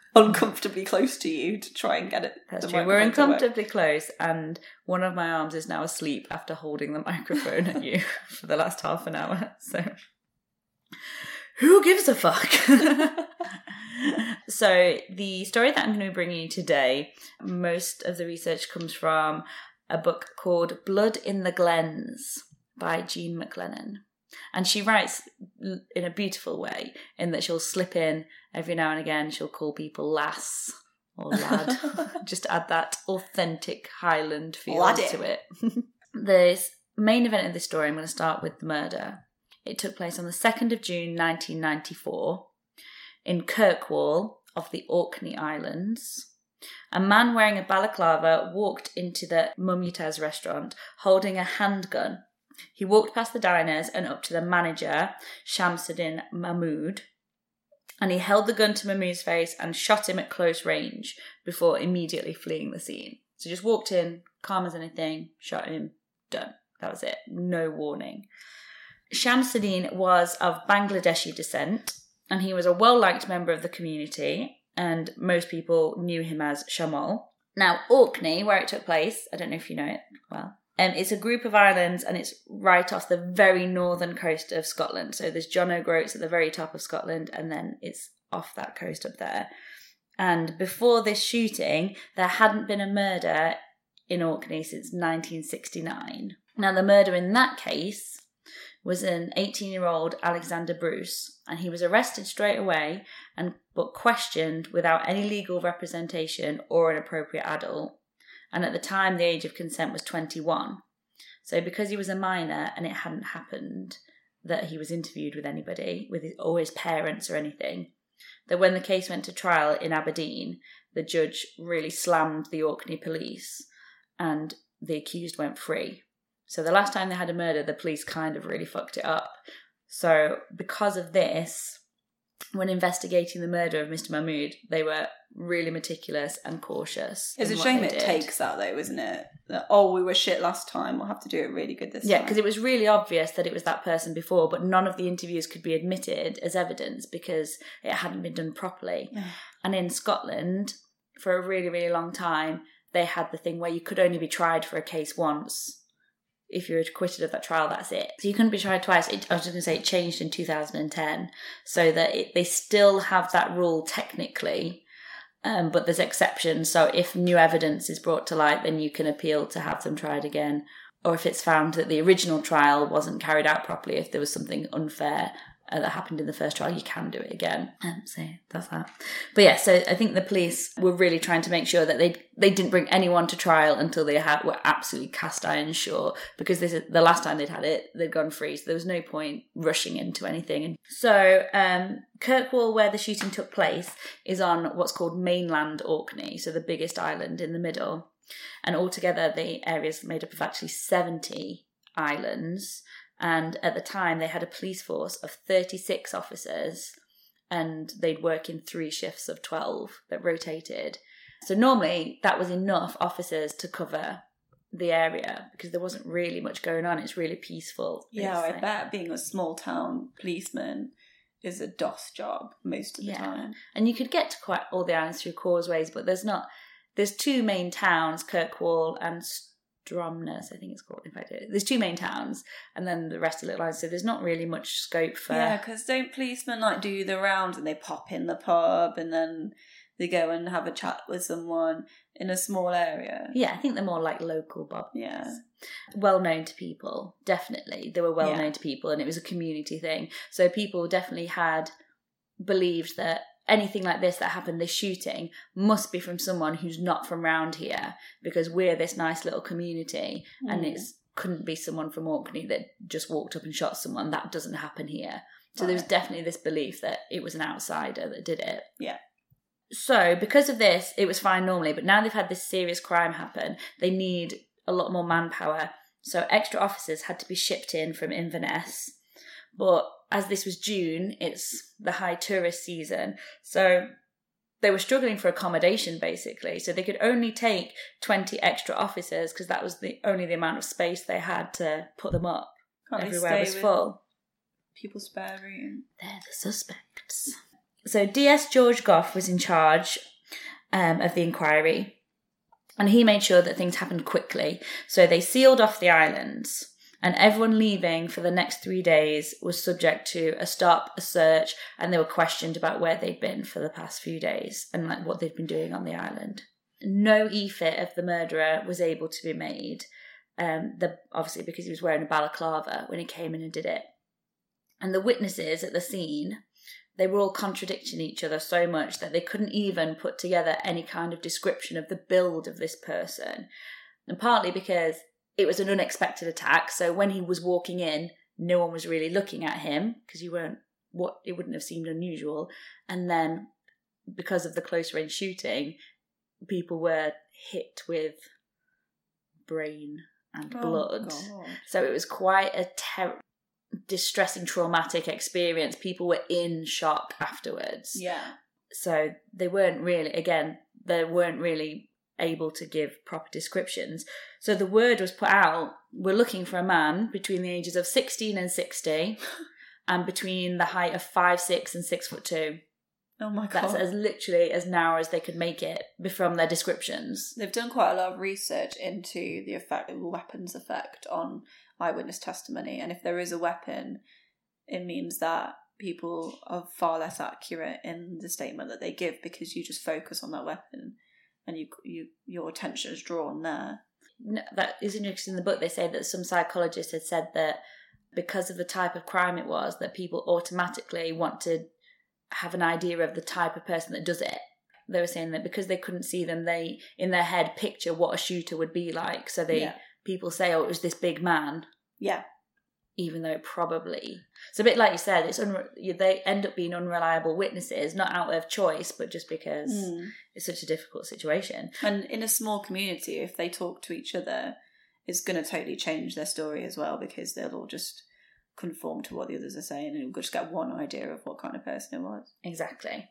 Speaker 4: uncomfortably close to you to try and get it.
Speaker 3: That's true. We're
Speaker 4: microphone to work.
Speaker 3: uncomfortably close, and one of my arms is now asleep after holding the microphone at you <laughs> for the last half an hour. So, who gives a fuck? <laughs> so, the story that I'm going to bring you today, most of the research comes from a book called Blood in the Glens by Jean McLennan. And she writes in a beautiful way, in that she'll slip in every now and again, she'll call people lass or lad. <laughs> Just add that authentic Highland feel
Speaker 4: Laddie.
Speaker 3: to it. <laughs> the main event of this story, I'm going to start with the murder. It took place on the 2nd of June 1994 in Kirkwall of the Orkney Islands. A man wearing a balaclava walked into the Mumutaz restaurant holding a handgun. He walked past the diners and up to the manager, Shamsuddin Mahmood, and he held the gun to Mahmood's face and shot him at close range before immediately fleeing the scene. So just walked in, calm as anything, shot him, done. That was it. No warning. Shamsuddin was of Bangladeshi descent and he was a well liked member of the community, and most people knew him as Shamal. Now, Orkney, where it took place, I don't know if you know it well, um, it's a group of islands and it's right off the very northern coast of Scotland. So there's John O'Groats at the very top of Scotland, and then it's off that coast up there. And before this shooting, there hadn't been a murder in Orkney since 1969. Now, the murder in that case was an 18 year old Alexander Bruce, and he was arrested straight away and but questioned without any legal representation or an appropriate adult. And at the time, the age of consent was 21. So, because he was a minor and it hadn't happened that he was interviewed with anybody, with his, or his parents or anything, that when the case went to trial in Aberdeen, the judge really slammed the Orkney police and the accused went free. So the last time they had a murder, the police kind of really fucked it up. So because of this, when investigating the murder of Mr. Mahmood, they were really meticulous and cautious.
Speaker 4: It's a shame it
Speaker 3: did.
Speaker 4: takes that though, isn't it? That, oh, we were shit last time. We'll have to do it really good this
Speaker 3: Yeah,
Speaker 4: time.
Speaker 3: because it was really obvious that it was that person before, but none of the interviews could be admitted as evidence because it hadn't been done properly. <sighs> and in Scotland, for a really, really long time, they had the thing where you could only be tried for a case once. If you're acquitted of that trial, that's it. So you couldn't be tried twice. It, I was just going to say it changed in 2010, so that it, they still have that rule technically, um, but there's exceptions. So if new evidence is brought to light, then you can appeal to have them tried again. Or if it's found that the original trial wasn't carried out properly, if there was something unfair uh, that happened in the first trial, you can do it again. Um, so that's that. But yeah, so I think the police were really trying to make sure that they they didn't bring anyone to trial until they had were absolutely cast iron sure. Because this is the last time they'd had it, they'd gone free, so there was no point rushing into anything. And so um, Kirkwall, where the shooting took place, is on what's called mainland Orkney, so the biggest island in the middle. And altogether, the area is made up of actually 70 islands. And at the time, they had a police force of 36 officers, and they'd work in three shifts of 12 that rotated. So normally, that was enough officers to cover the area because there wasn't really much going on. It's really peaceful.
Speaker 4: yeah, I
Speaker 3: like-
Speaker 4: bet being a small town policeman is a DOS job most of the
Speaker 3: Yeah.
Speaker 4: time.
Speaker 3: and you could get to quite all the islands through causeways, but there's not. There's two main towns, Kirkwall and Stromness, I think it's called. In fact, there's two main towns, and then the rest of the little islands. So there's not really much scope for.
Speaker 4: Yeah, because don't policemen like do the rounds and they pop in the pub and then they go and have a chat with someone in a small area?
Speaker 3: Yeah, I think they're more like local bob.
Speaker 4: Yeah.
Speaker 3: Well known to people, definitely. They were well
Speaker 4: Yeah.
Speaker 3: known to people, and it was a community thing. So people definitely had believed that anything like this that happened, this shooting, must be from someone who's not from round here because we're this nice little community, and
Speaker 4: it
Speaker 3: mm. couldn't be someone from Orkney that just walked up and shot someone. That doesn't happen here. So there was definitely this belief that it was an outsider that did it.
Speaker 4: Yeah.
Speaker 3: So, because of this, it was fine normally, but now they've had this serious crime happen, they need a lot more manpower. So, extra officers had to be shipped in from Inverness. But as this was June, it's the high tourist season. So, they were struggling for accommodation basically. So, they could only take 20 extra officers because that was the only the amount of space they had to put them up.
Speaker 4: Can't
Speaker 3: Everywhere was full.
Speaker 4: People's spare room.
Speaker 3: They're the suspects. So DS George Goff was in charge um, of the inquiry, and he made sure that things happened quickly. So they sealed off the islands, and everyone leaving for the next three days was subject to a stop, a search, and they were questioned about where they'd been for the past few days and like what they'd been doing on the island. No e-fit of the murderer was able to be made. Um, the obviously because he was wearing a balaclava when he came in and did it. And the witnesses at the scene, they were all contradicting each other so much that they couldn't even put together any kind of description of the build of this person. And partly because it was an unexpected attack, so when he was walking in, no one was really looking at him because you weren't what it wouldn't have seemed unusual. And then because of the close range shooting, people were hit with brain and oh, blood.
Speaker 4: Oh, God.
Speaker 3: So it was quite a ter- distressing, traumatic experience. People were in shock afterwards.
Speaker 4: Yeah.
Speaker 3: So they weren't really, again, they weren't really able to give proper descriptions. So the word was put out we're looking for a man between the ages of 16 and 60 <laughs> and between the height of 5, 6 and 6 foot 2.
Speaker 4: Oh my god.
Speaker 3: That's as literally as narrow as they could make it from their descriptions.
Speaker 4: They've done quite a lot of research into the effect, the weapons effect on eyewitness testimony, and if there is a weapon, it means that people are far less accurate in the statement that they give because you just focus on that weapon, and you you your attention is drawn there.
Speaker 3: No, that is interesting in the book. They say that some psychologists had said that because of the type of crime it was, that people automatically want to have an idea of the type of person that does it. They were saying that because they couldn't see them, they in their head picture what a shooter would be like. So they
Speaker 4: Yeah.
Speaker 3: people say, "Oh, it was this big man,"
Speaker 4: Yeah,
Speaker 3: even though it probably it's a bit like you said. It's unre- they end up being unreliable witnesses, not out of choice, but just because
Speaker 4: Mm.
Speaker 3: it's such a difficult situation.
Speaker 4: and in a small community, if they talk to each other, it's going to totally change their story as well because they'll all just conform to what the others are saying and we'll just get one idea of what kind of person it was.
Speaker 3: Exactly.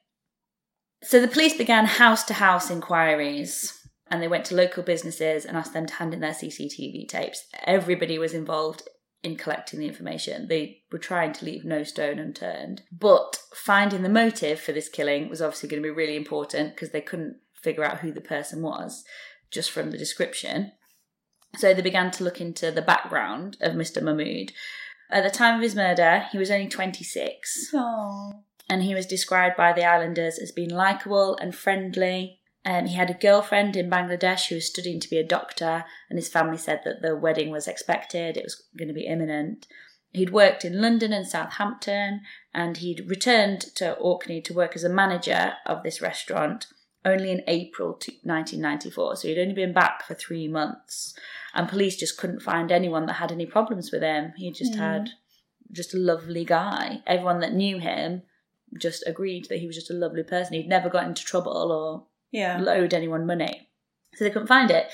Speaker 3: So the police began house to house inquiries and they went to local businesses and asked them to hand in their CCTV tapes. Everybody was involved in collecting the information. They were trying to leave no stone unturned. But finding the motive for this killing was obviously going to be really important because they couldn't figure out who the person was just from the description. So they began to look into the background of Mr. Mahmood. At the time of his murder, he was only 26
Speaker 4: Oh.
Speaker 3: and he was described by the islanders as being likable and friendly. Um, he had a girlfriend in Bangladesh who was studying to be a doctor, and his family said that the wedding was expected, it was going to be imminent. He'd worked in London and Southampton, and he'd returned to Orkney to work as a manager of this restaurant only in April 1994. So he'd only been back for three months, and police just couldn't find anyone that had any problems with him. He just had just a lovely guy. Everyone that knew him just agreed that he was just a lovely person. He'd never got into trouble or
Speaker 4: Yeah.
Speaker 3: owed anyone money. So they couldn't find it.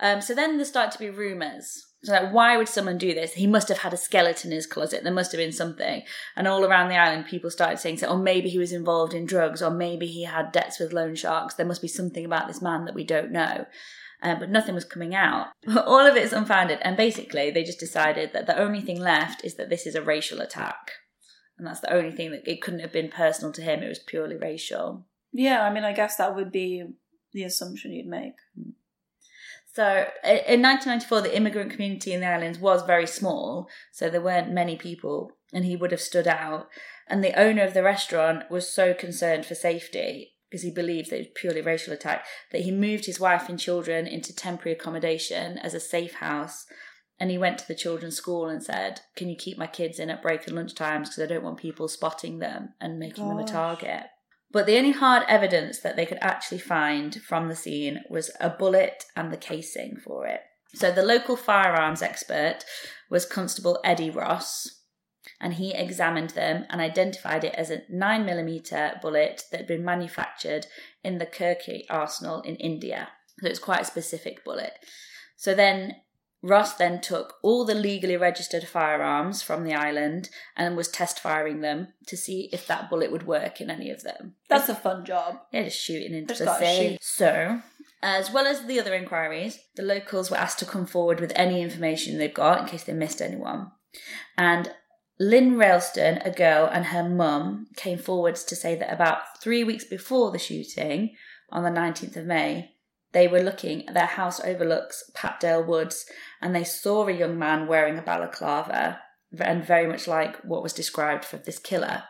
Speaker 3: Um, so then there started to be rumours. So like, why would someone do this? He must have had a skeleton in his closet. There must have been something. And all around the island, people started saying, so, oh, maybe he was involved in drugs, or maybe he had debts with loan sharks. There must be something about this man that we don't know. Uh, but nothing was coming out. all of it is unfounded. And basically, they just decided that the only thing left is that this is a racial attack. And that's the only thing that it couldn't have been personal to him. It was purely racial.
Speaker 4: Yeah, I mean, I guess that would be the assumption you'd make.
Speaker 3: So in 1994, the immigrant community in the islands was very small, so there weren't many people, and he would have stood out. And the owner of the restaurant was so concerned for safety because he believed that it was purely racial attack that he moved his wife and children into temporary accommodation as a safe house. And he went to the children's school and said, "Can you keep my kids in at break and lunch times because I don't want people spotting them and making them a target." But the only hard evidence that they could actually find from the scene was a bullet and the casing for it. So the local firearms expert was Constable Eddie Ross, and he examined them and identified it as a 9mm bullet that had been manufactured in the Kirkee arsenal in India. So it's quite a specific bullet. So then Ross then took all the legally registered firearms from the island and was test firing them to see if that bullet would work in any of them.
Speaker 4: That's a fun job.
Speaker 3: Yeah, just shooting into
Speaker 4: Just
Speaker 3: the sea. So, as well as the other inquiries, the locals were asked to come forward with any information they've got in case they missed anyone. And Lynn Railston, a girl, and her mum came forwards to say that about three weeks before the shooting, on the 19th of May, they were looking, their house overlooks Papdale Woods, and they saw a young man wearing a balaclava, and very much like what was described for this killer.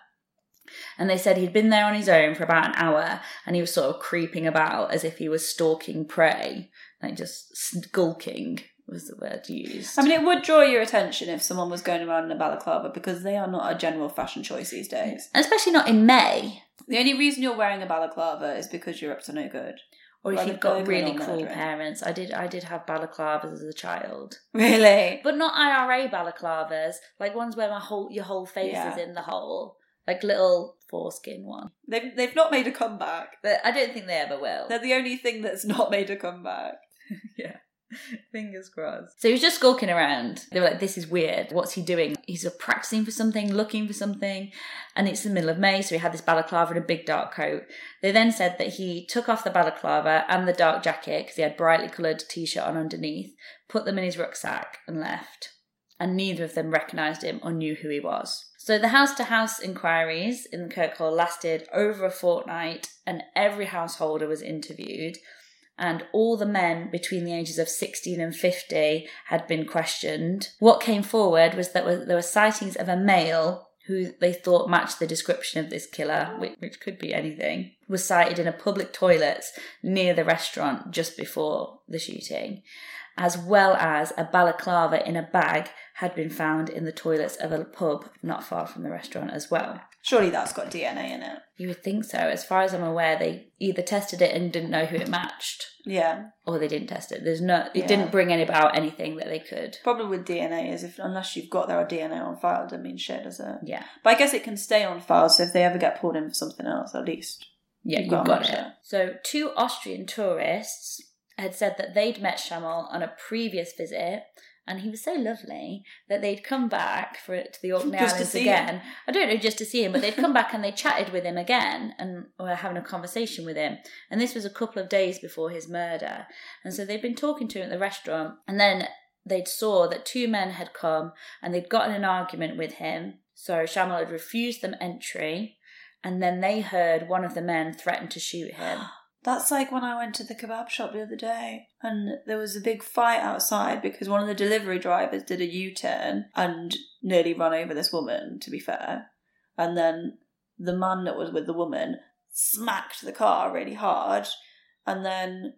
Speaker 3: And they said he'd been there on his own for about an hour and he was sort of creeping about as if he was stalking prey, like just skulking was the word used.
Speaker 4: I mean, it would draw your attention if someone was going around in a balaclava because they are not a general fashion choice these days.
Speaker 3: especially not in May,
Speaker 4: The only reason you're wearing a balaclava is because you're up to no good.
Speaker 3: Or if you've got really cruel parents. I did, I did have balaclavas as a child, <laughs>
Speaker 4: Really?
Speaker 3: but not IRA balaclavas, like ones where my whole your whole face
Speaker 4: Yeah.
Speaker 3: is in the hole, like little foreskin one.
Speaker 4: They've, they've not made a comeback.
Speaker 3: But I don't think they ever will.
Speaker 4: They're the only thing that's not made a comeback. <laughs>
Speaker 3: Yeah. <laughs> Fingers crossed. So he was just skulking around. They were like, this is weird. What's he doing? He's practicing for something, looking for something. And it's the middle of May, so he had this balaclava and a big dark coat. They then said that he took off the balaclava and the dark jacket because he had brightly coloured t shirt on underneath, put them in his rucksack, and left. And neither of them recognised him or knew who he was. So the house to house inquiries in Kirkwall lasted over a fortnight, and every householder was interviewed and all the men between the ages of 16 and 50 had been questioned. What came forward was that there were sightings of a male who they thought matched the description of this killer, which, which could be anything, was sighted in a public toilets near the restaurant just before the shooting, as well as a balaclava in a bag had been found in the toilets of a pub not far from the restaurant as well.
Speaker 4: Surely that's got DNA in it.
Speaker 3: You would think so. As far as I'm aware, they either tested it and didn't know who it matched,
Speaker 4: Yeah.
Speaker 3: or they didn't test it. There's no, it
Speaker 4: Yeah.
Speaker 3: didn't bring any about anything that they could.
Speaker 4: Problem with DNA is if unless you've got their DNA on file, it doesn't mean shit, does it?
Speaker 3: Yeah,
Speaker 4: But I guess it can stay on file, so if they ever get pulled in for something else, at least.
Speaker 3: yeah,
Speaker 4: You've
Speaker 3: you've
Speaker 4: got
Speaker 3: got,
Speaker 4: much
Speaker 3: it. So, two Austrian tourists had said that they'd met Shamal on a previous visit, And he was so lovely that they'd come back for it to the Orkney
Speaker 4: Just
Speaker 3: Islands again.
Speaker 4: him.
Speaker 3: I don't know, just to see him, but they'd come back and they chatted with him again and were having a conversation with him. And this was a couple of days before his murder. And so they'd been talking to him at the restaurant, and then they'd saw that two men had come and they'd gotten an argument with him. So Shamal had refused them entry, and then they heard one of the men threaten to shoot him.
Speaker 4: That's like when I went to the kebab shop the other day and there was a big fight outside because one of the delivery drivers did a U turn and nearly ran over this woman, to be fair. And then the man that was with the woman smacked the car really hard and then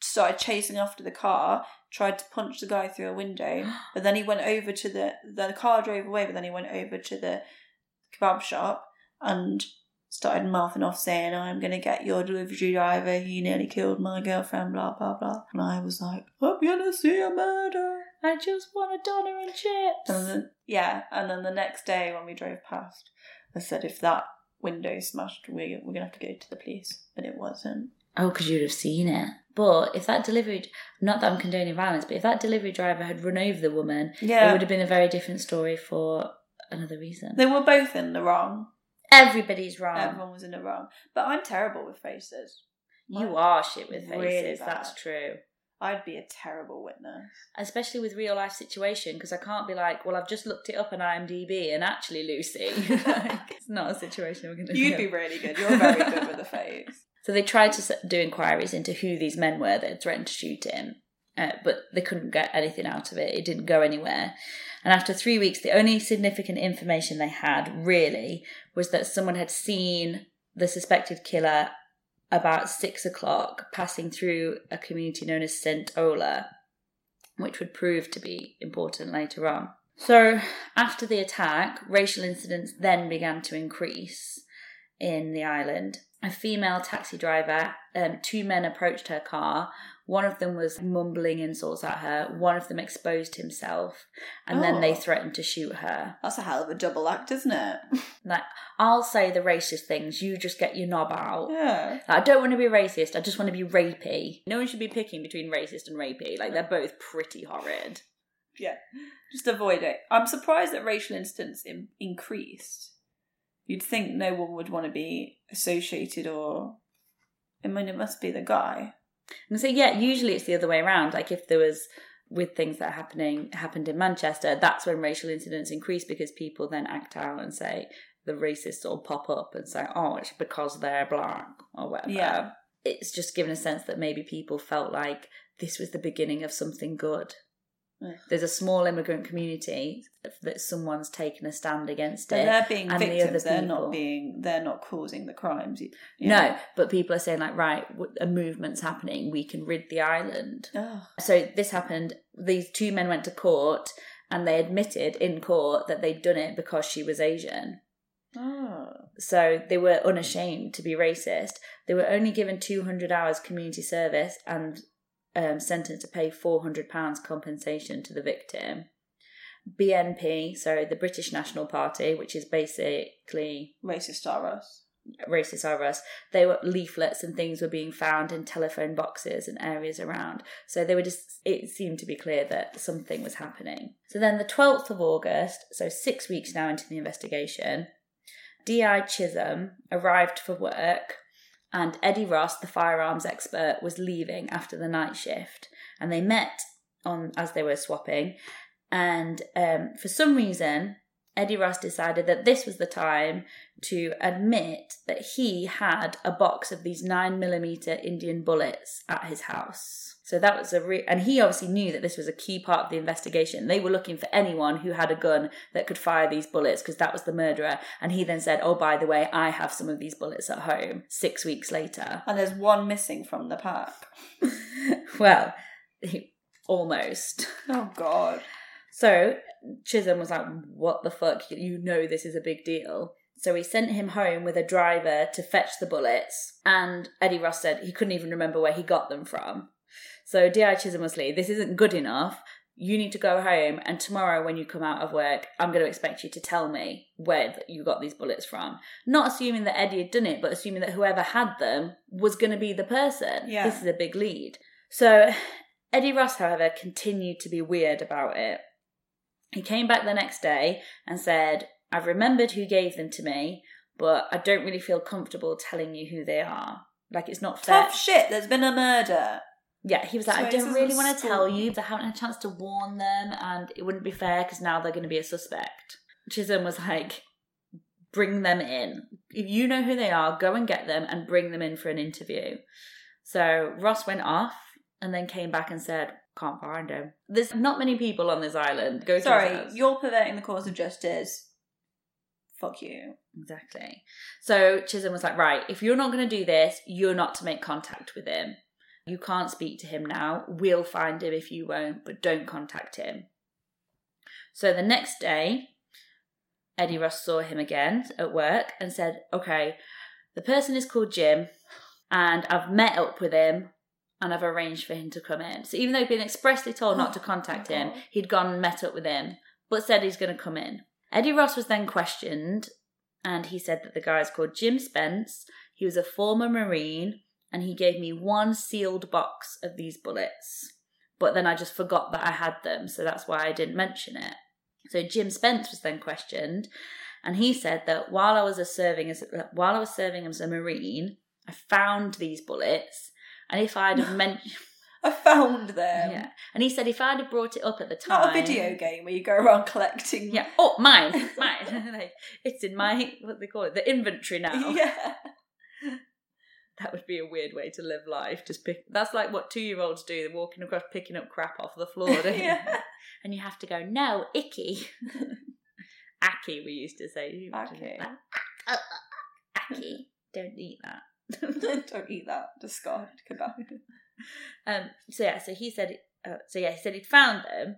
Speaker 4: started chasing after the car, tried to punch the guy through a window, <gasps> but then he went over to the the car drove away, but then he went over to the kebab shop and started mouthing off saying, I'm going to get your delivery driver, he nearly killed my girlfriend, blah, blah, blah. And I was like, I'm going to see a murder.
Speaker 3: I just want a doner and chips.
Speaker 4: And then, yeah, and then the next day when we drove past, I said, if that window smashed, we, we're going to have to go to the police. But it wasn't.
Speaker 3: Oh, because you'd have seen it. But if that delivery, not that I'm condoning violence, but if that delivery driver had run over the woman,
Speaker 4: Yeah.
Speaker 3: it would have been a very different story for another reason.
Speaker 4: They were both in the wrong.
Speaker 3: Everybody's wrong.
Speaker 4: Everyone was in the wrong. But I'm terrible with faces.
Speaker 3: you are shit with
Speaker 4: Really
Speaker 3: faces.
Speaker 4: bad.
Speaker 3: that's true.
Speaker 4: I'd be a terrible witness.
Speaker 3: Especially with real life situation, because I can't be like, well, I've just looked it up on IMDb, and actually, Lucy, <laughs> like, it's not a situation we're going to.
Speaker 4: You'd be really good. You're very good with the <laughs> face.
Speaker 3: So they tried to do inquiries into who these men were that had threatened to shoot him, uh, but they couldn't get anything out of it. It didn't go anywhere. And after three weeks, the only significant information they had really was that someone had seen the suspected killer about six o'clock passing through a community known as St. Ola, which would prove to be important later on. So, after the attack, racial incidents then began to increase in the island. A female taxi driver, um, two men approached her car. One of them was mumbling insults at her. One of them exposed himself, and then they
Speaker 4: Oh.
Speaker 3: threatened to shoot her.
Speaker 4: That's a hell of a double act, isn't it? <laughs>
Speaker 3: Like, I'll say the racist things, you just get your knob out.
Speaker 4: Yeah.
Speaker 3: Like, I don't want to be racist, I just want to be rapey. No one should be picking between racist and rapey. Like, they're both pretty horrid.
Speaker 4: Yeah. Just avoid it. I'm surprised that racial incidents in- increased. You'd think no one would want to be associated or. I mean, it must be the guy.
Speaker 3: And so yeah, usually it's the other way around. Like if there was with things that are happening happened in Manchester, that's when racial incidents increase because people then act out and say the racists all pop up and say, Oh, it's because they're black or whatever.
Speaker 4: Yeah.
Speaker 3: It's just given a sense that maybe people felt like this was the beginning of something good. There's a small immigrant community that someone's taken a stand against
Speaker 4: But
Speaker 3: it.
Speaker 4: they're being
Speaker 3: and the
Speaker 4: victims.
Speaker 3: other
Speaker 4: They're
Speaker 3: people-
Speaker 4: not being. They're not causing the crimes. you-
Speaker 3: No, but people are saying like, right, a movement's happening. We can rid the island.
Speaker 4: Ugh.
Speaker 3: So this happened. These two men went to court and they admitted in court that they'd done it because she was Asian.
Speaker 4: Oh.
Speaker 3: So they were unashamed to be racist. They were only given 200 hours community service and um, sentenced to pay 400 pounds compensation to the victim. BNP, so the British National Party, which is basically
Speaker 4: Racist are us.
Speaker 3: racist are us. They were leaflets and things were being found in telephone boxes and areas around. So they were just. It seemed to be clear that something was happening. So then, the twelfth of August, so six weeks now into the investigation, D.I. Chisholm arrived for work, and Eddie Ross, the firearms expert, was leaving after the night shift, and they met on as they were swapping. And um, for some reason, Eddie Ross decided that this was the time to admit that he had a box of these nine millimeter Indian bullets at his house. So that was a re- and he obviously knew that this was a key part of the investigation. They were looking for anyone who had a gun that could fire these bullets because that was the murderer. And he then said, "Oh, by the way, I have some of these bullets at home." Six weeks later,
Speaker 4: And there's one missing from the pack. <laughs>
Speaker 3: well, almost.
Speaker 4: Oh God.
Speaker 3: So Chisholm was like, What the fuck? You know this is a big deal. So he sent him home with a driver to fetch the bullets. And Eddie Ross said he couldn't even remember where he got them from. So D.I. Chisholm was like, This isn't good enough. You need to go home, and tomorrow when you come out of work, I'm going to expect you to tell me where you got these bullets from. Not assuming that Eddie had done it, but assuming that whoever had them was going to be the person.
Speaker 4: Yeah.
Speaker 3: This is a big lead. So Eddie Ross, however, continued to be weird about it. He came back the next day and said, I've remembered who gave them to me, but I don't really feel comfortable telling you who they are. Like, it's not fair.
Speaker 4: Tough shit. There's been a murder.
Speaker 3: Yeah, he was like,
Speaker 4: So
Speaker 3: I don't really want to tell you. I haven't had a chance to warn them, and it wouldn't be fair because now they're going to be a suspect. Chisholm was like, bring them in. If you know who they are, go and get them and bring them in for an interview. So Ross went off and then came back and said, can't find him. There's not many people on this island. Go
Speaker 4: Sorry, you're perverting the cause of justice. Fuck you.
Speaker 3: Exactly. So Chisholm was like, right, if you're not going to do this, you're not to make contact with him. You can't speak to him now. We'll find him if you won't, but don't contact him. So the next day, Eddie Ross saw him again at work and said, okay, the person is called Jim, and I've met up with him and I've arranged for him to come in. So even though he'd been expressly told not to <gasps> contact him, oh. he'd gone and met up with him, but said he's going to come in. Eddie Ross was then questioned, and he said that the guy is called Jim Spence. He was a former Marine, and he gave me one sealed box of these bullets. But then I just forgot that I had them, so that's why I didn't mention it. So Jim Spence was then questioned, and he said that while I was a serving as while I was serving as a Marine, I found these bullets, and if I'd have mentioned. <laughs>
Speaker 4: I found them.
Speaker 3: Yeah. And he said if I'd have brought it up at the time.
Speaker 4: not a video game where you go around collecting.
Speaker 3: Yeah. Oh, mine. <laughs> Mine. <laughs> like, it's in my, what they call it, the inventory now.
Speaker 4: yeah.
Speaker 3: That would be a weird way to live life. Just pick. That's like what two year olds do. They're walking across picking up crap off the floor, don't you? <laughs>
Speaker 4: Yeah.
Speaker 3: And you have to go, no, icky. <laughs> Aki, we used to say.
Speaker 4: Aki.
Speaker 3: Aki. <laughs> Don't eat that.
Speaker 4: Don't eat that. Discard. Goodbye.
Speaker 3: Um, so yeah, so he said, uh, so yeah, he said he'd found them,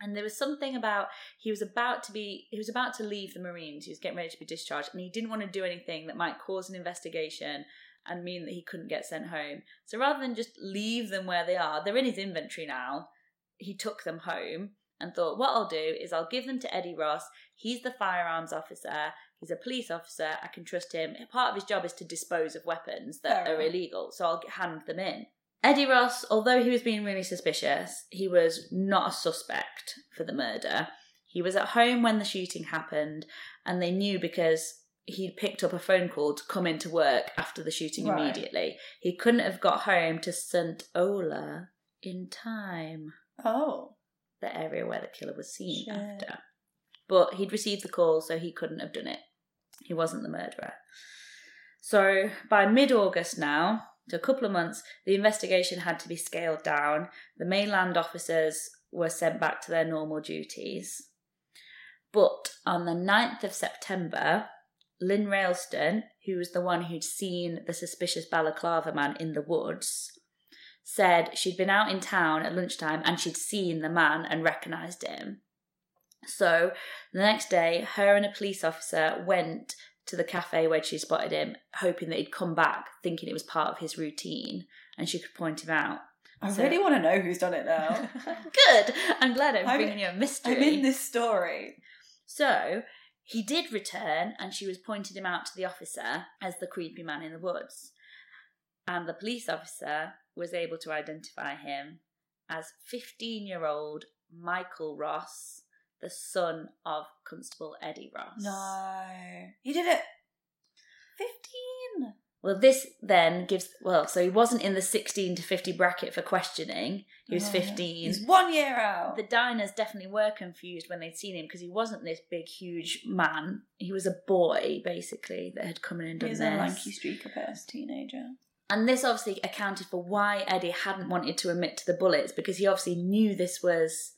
Speaker 3: and there was something about he was about to be, he was about to leave the Marines. He was getting ready to be discharged, and he didn't want to do anything that might cause an investigation and mean that he couldn't get sent home. So rather than just leave them where they are, they're in his inventory now. He took them home and thought, what I'll do is I'll give them to Eddie Ross. He's the firearms officer. He's a police officer. I can trust him. Part of his job is to dispose of weapons that
Speaker 4: Fair
Speaker 3: are
Speaker 4: enough.
Speaker 3: illegal. So I'll hand them in. Eddie Ross, although he was being really suspicious, he was not a suspect for the murder. He was at home when the shooting happened, and they knew because he'd picked up a phone call to come into work after the shooting
Speaker 4: Right.
Speaker 3: immediately. He couldn't have got home to St. Ola in time,
Speaker 4: Oh.
Speaker 3: the area where the killer was seen
Speaker 4: Shit.
Speaker 3: after. But he'd received the call, so he couldn't have done it. He wasn't the murderer. So by mid August now, to a couple of months, the investigation had to be scaled down. The mainland officers were sent back to their normal duties. But on the 9th of September, Lynn Railston, who was the one who'd seen the suspicious balaclava man in the woods, said she'd been out in town at lunchtime and she'd seen the man and recognised him. So the next day, her and a police officer went to the cafe where she spotted him, hoping that he'd come back, thinking it was part of his routine and she could point him out.
Speaker 4: I
Speaker 3: So-
Speaker 4: really want to know who's done it now. <laughs>
Speaker 3: Good! I'm glad I'm,
Speaker 4: I'm-
Speaker 3: bringing you a mystery.
Speaker 4: I'm in this story.
Speaker 3: So he did return, and she was pointed him out to the officer as the creepy man in the woods. And the police officer was able to identify him as 15 year old Michael Ross, the son of Constable Eddie Ross.
Speaker 4: No. He did it. 15.
Speaker 3: Well, this then gives. Well, so he wasn't in the 16 to 50 bracket for questioning, he was 15.
Speaker 4: He's one year out.
Speaker 3: the diners definitely were confused when they'd seen him because he wasn't this big, huge man. He was a boy, basically, that had come in and done
Speaker 4: He's
Speaker 3: this.
Speaker 4: a lanky streaker past teenager.
Speaker 3: And this obviously accounted for why Eddie hadn't wanted to admit to the bullets because he obviously knew this was,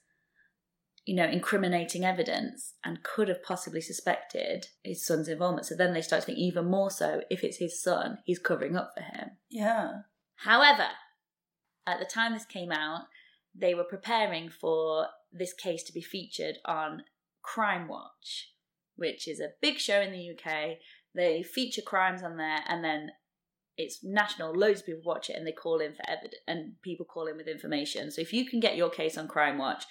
Speaker 3: you know, incriminating evidence and could have possibly suspected his son's involvement. So then they start to think even more so if it's his son, he's covering up for him.
Speaker 4: Yeah.
Speaker 3: However, at the time this came out, they were preparing for this case to be featured on Crime Watch, which is a big show in the UK. They feature crimes on there and then it's national, loads of people watch it and they call in for evidence and people call in with information. So if you can get your case on Crime Watch,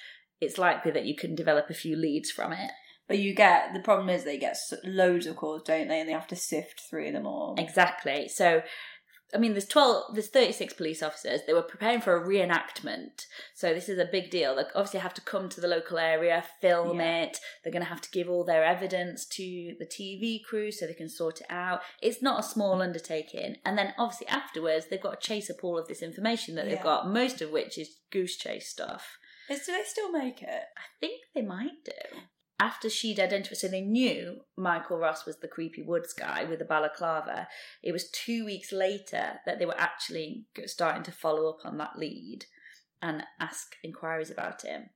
Speaker 3: it's likely that you can develop a few leads from it.
Speaker 4: But you get the problem is they get loads of calls, don't they? And they have to sift through them all.
Speaker 3: Exactly. So I mean, there's 12, there's 36 police officers. They were preparing for a reenactment. So this is a big deal. They obviously have to come to the local area, film
Speaker 4: Yeah.
Speaker 3: it. They're going to have to give all their evidence to the TV crew so they can sort it out. It's not a small undertaking. And then obviously afterwards, they've got to chase up all of this information that they've got, most of which is goose chase stuff.
Speaker 4: Is, do they still make it?
Speaker 3: I think they might do. After she'd identified, so they knew Michael Ross was the creepy woods guy with the balaclava. It was two weeks later that they were actually starting to follow up on that lead and ask inquiries about him.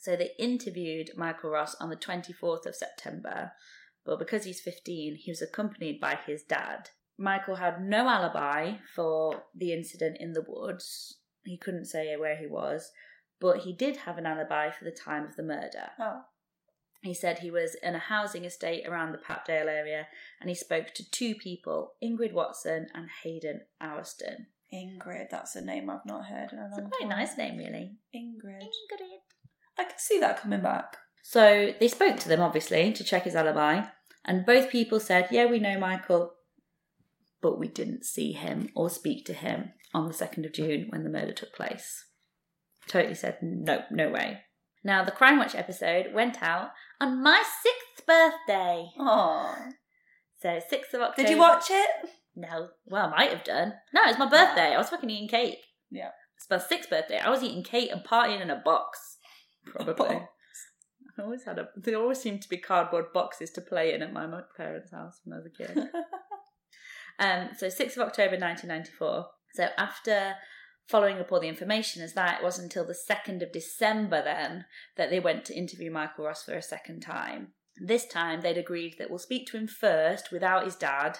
Speaker 3: So they interviewed Michael Ross on the 24th of September, but because he's 15, he was accompanied by his dad. Michael had no alibi for the incident in the woods. He couldn't say where he was, but he did have an alibi for the time of the murder.
Speaker 4: Oh.
Speaker 3: He said he was in a housing estate around the Papdale area and he spoke to two people, Ingrid Watson and Hayden Owerston.
Speaker 4: Ingrid, that's a name I've not heard in a
Speaker 3: It's a
Speaker 4: long
Speaker 3: very
Speaker 4: time.
Speaker 3: nice name, really.
Speaker 4: Ingrid.
Speaker 3: Ingrid.
Speaker 4: I can see that coming back.
Speaker 3: So they spoke to them, obviously, to check his alibi, and both people said, Yeah, we know Michael, but we didn't see him or speak to him on the 2nd of June when the murder took place. Totally said, No, no way. Now, the Crime Watch episode went out on my sixth birthday.
Speaker 4: Oh.
Speaker 3: So, 6th of October.
Speaker 4: Did you watch it?
Speaker 3: No. Well, I might have done. No, it's my birthday. I was fucking eating cake.
Speaker 4: Yeah.
Speaker 3: It's my sixth birthday. I was eating cake and partying in a box. Probably.
Speaker 4: box. <laughs>
Speaker 3: I always had a. There always seemed to be cardboard boxes to play in at my parents' house when I was a kid. <laughs> um. So sixth of October, nineteen ninety four. So after following up all the information as that, it wasn't until the second of December then that they went to interview Michael Ross for a second time. This time they'd agreed that we'll speak to him first without his dad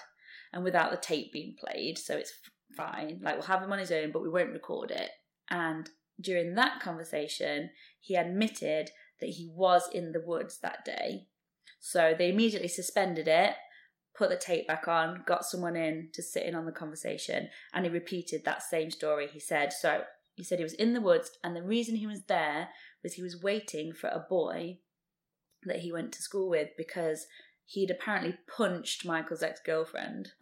Speaker 3: and without the tape being played, so it's fine. Like we'll have him on his own, but we won't record it. And during that conversation, he admitted that he was in the woods that day. So they immediately suspended it, put the tape back on, got someone in to sit in on the conversation, and he repeated that same story he said. So he said he was in the woods, and the reason he was there was he was waiting for a boy that he went to school with because he'd apparently punched Michael's ex girlfriend. <laughs>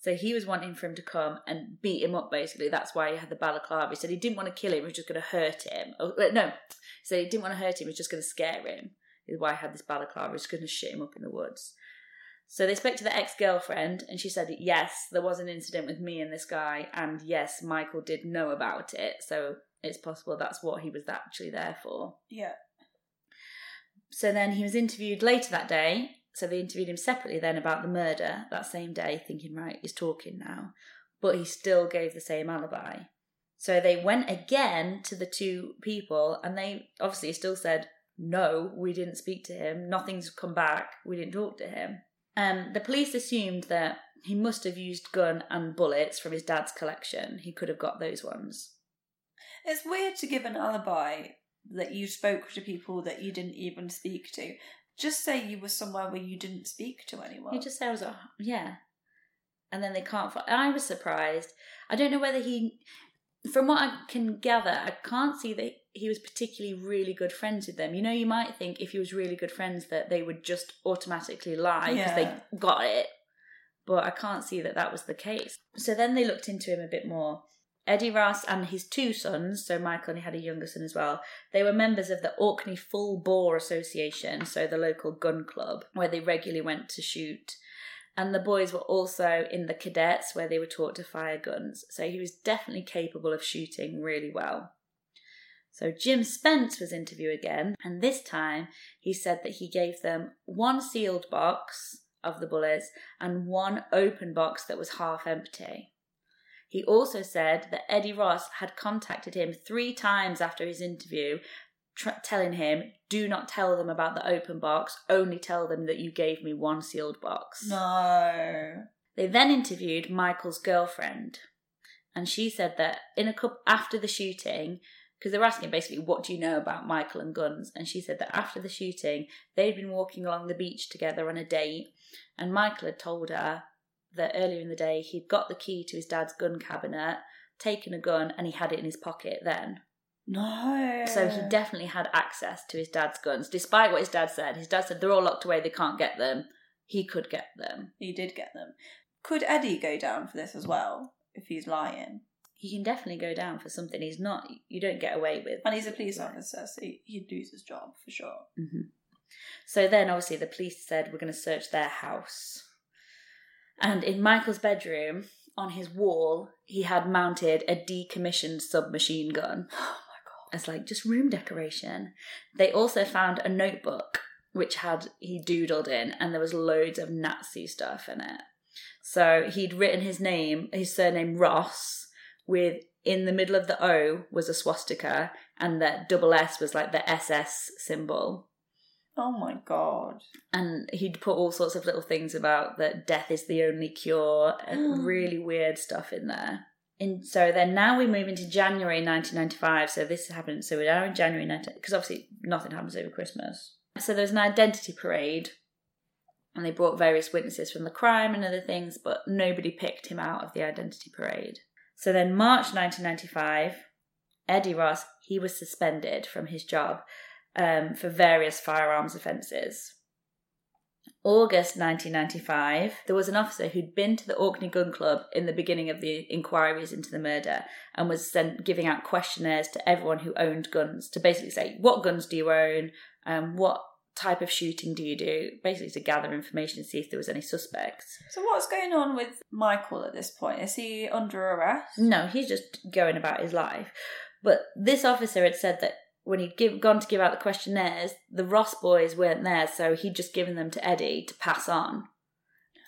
Speaker 3: So he was wanting for him to come and beat him up, basically. That's why he had the balaclava. He said he didn't want to kill him, he was just going to hurt him. Oh, uh, no, he said he didn't want to hurt him, he was just going to scare him. Is why he had this balaclava, he was going to shit him up in the woods. So they spoke to the ex girlfriend, and she said, Yes, there was an incident with me and this guy, and yes, Michael did know about it. So it's possible that's what he was actually there for.
Speaker 4: yeah.
Speaker 3: So then he was interviewed later that day. So they interviewed him separately then about the murder that same day, thinking, right, he's talking now. But he still gave the same alibi. So they went again to the two people and they obviously still said, no, we didn't speak to him. Nothing's come back. We didn't talk to him. Um, the police assumed that he must have used gun and bullets from his dad's collection. He could have got those ones.
Speaker 4: It's weird to give an alibi that you spoke to people that you didn't even speak to. Just say you were somewhere where you didn't speak to anyone.
Speaker 3: He just said I was, a, yeah. And then they can't find. I was surprised. I don't know whether he, from what I can gather, I can't see that he was particularly really good friends with them. You know, you might think if he was really good friends that they would just automatically lie because
Speaker 4: Yeah.
Speaker 3: they got it. But I can't see that that was the case. So then they looked into him a bit more. Eddie Ross and his two sons, so Michael and he had a younger son as well, they were members of the Orkney Full Bore Association, so the local gun club, where they regularly went to shoot. And the boys were also in the cadets, where they were taught to fire guns. So he was definitely capable of shooting really well. So Jim Spence was interviewed again, and this time he said that he gave them one sealed box of the bullets and one open box that was half empty. He also said that Eddie Ross had contacted him three times after his interview, tr- telling him, Do not tell them about the open box, only tell them that you gave me one sealed box.
Speaker 4: no.
Speaker 3: They then interviewed Michael's girlfriend, and she said that in a couple after the shooting, because they were asking basically, "What do you know about Michael and guns?" And she said that after the shooting, they'd been walking along the beach together on a date, and Michael had told her that earlier in the day he'd got the key to his dad's gun cabinet, taken a gun, and he had it in his pocket then.
Speaker 4: No.
Speaker 3: So he definitely had access to his dad's guns, despite what his dad said. His dad said they're all locked away, they can't get them. He could get them.
Speaker 4: He did get them. could Eddie go down for this as well if he's lying?
Speaker 3: He can definitely go down for something he's not. You don't get away with.
Speaker 4: And he's a police officer, so he- he'd lose his job for sure. Mm-hmm.
Speaker 3: So then, obviously, the police said we're going to search their house. And in Michael's bedroom, on his wall, he had mounted a decommissioned submachine gun. <gasps>
Speaker 4: Oh my god.
Speaker 3: as like just room decoration. They also found a notebook which had he doodled in, and there was loads of Nazi stuff in it. So he'd written his name, his surname Ross, with in the middle of the O was a swastika, and the double S was like the SS symbol.
Speaker 4: Oh my god.
Speaker 3: And he'd put all sorts of little things about that death is the only cure, and <gasps> really weird stuff in there. And so then now we move into January 1995. So this happened. So we're now in January 19 because obviously nothing happens over Christmas. So there was an identity parade, and they brought various witnesses from the crime and other things, but nobody picked him out of the identity parade. So then March 1995, Eddie Ross he was suspended from his job um, for various firearms offences. August 1995, there was an officer who'd been to the Orkney Gun Club in the beginning of the inquiries into the murder and was sent giving out questionnaires to everyone who owned guns to basically say, What guns do you own? Um, what type of shooting do you do? Basically, to gather information and see if there was any suspects.
Speaker 4: So what's going on with Michael at this point? Is he under arrest?
Speaker 3: No, he's just going about his life. But this officer had said that when he'd give, gone to give out the questionnaires, the Ross boys weren't there, so he'd just given them to Eddie to pass on,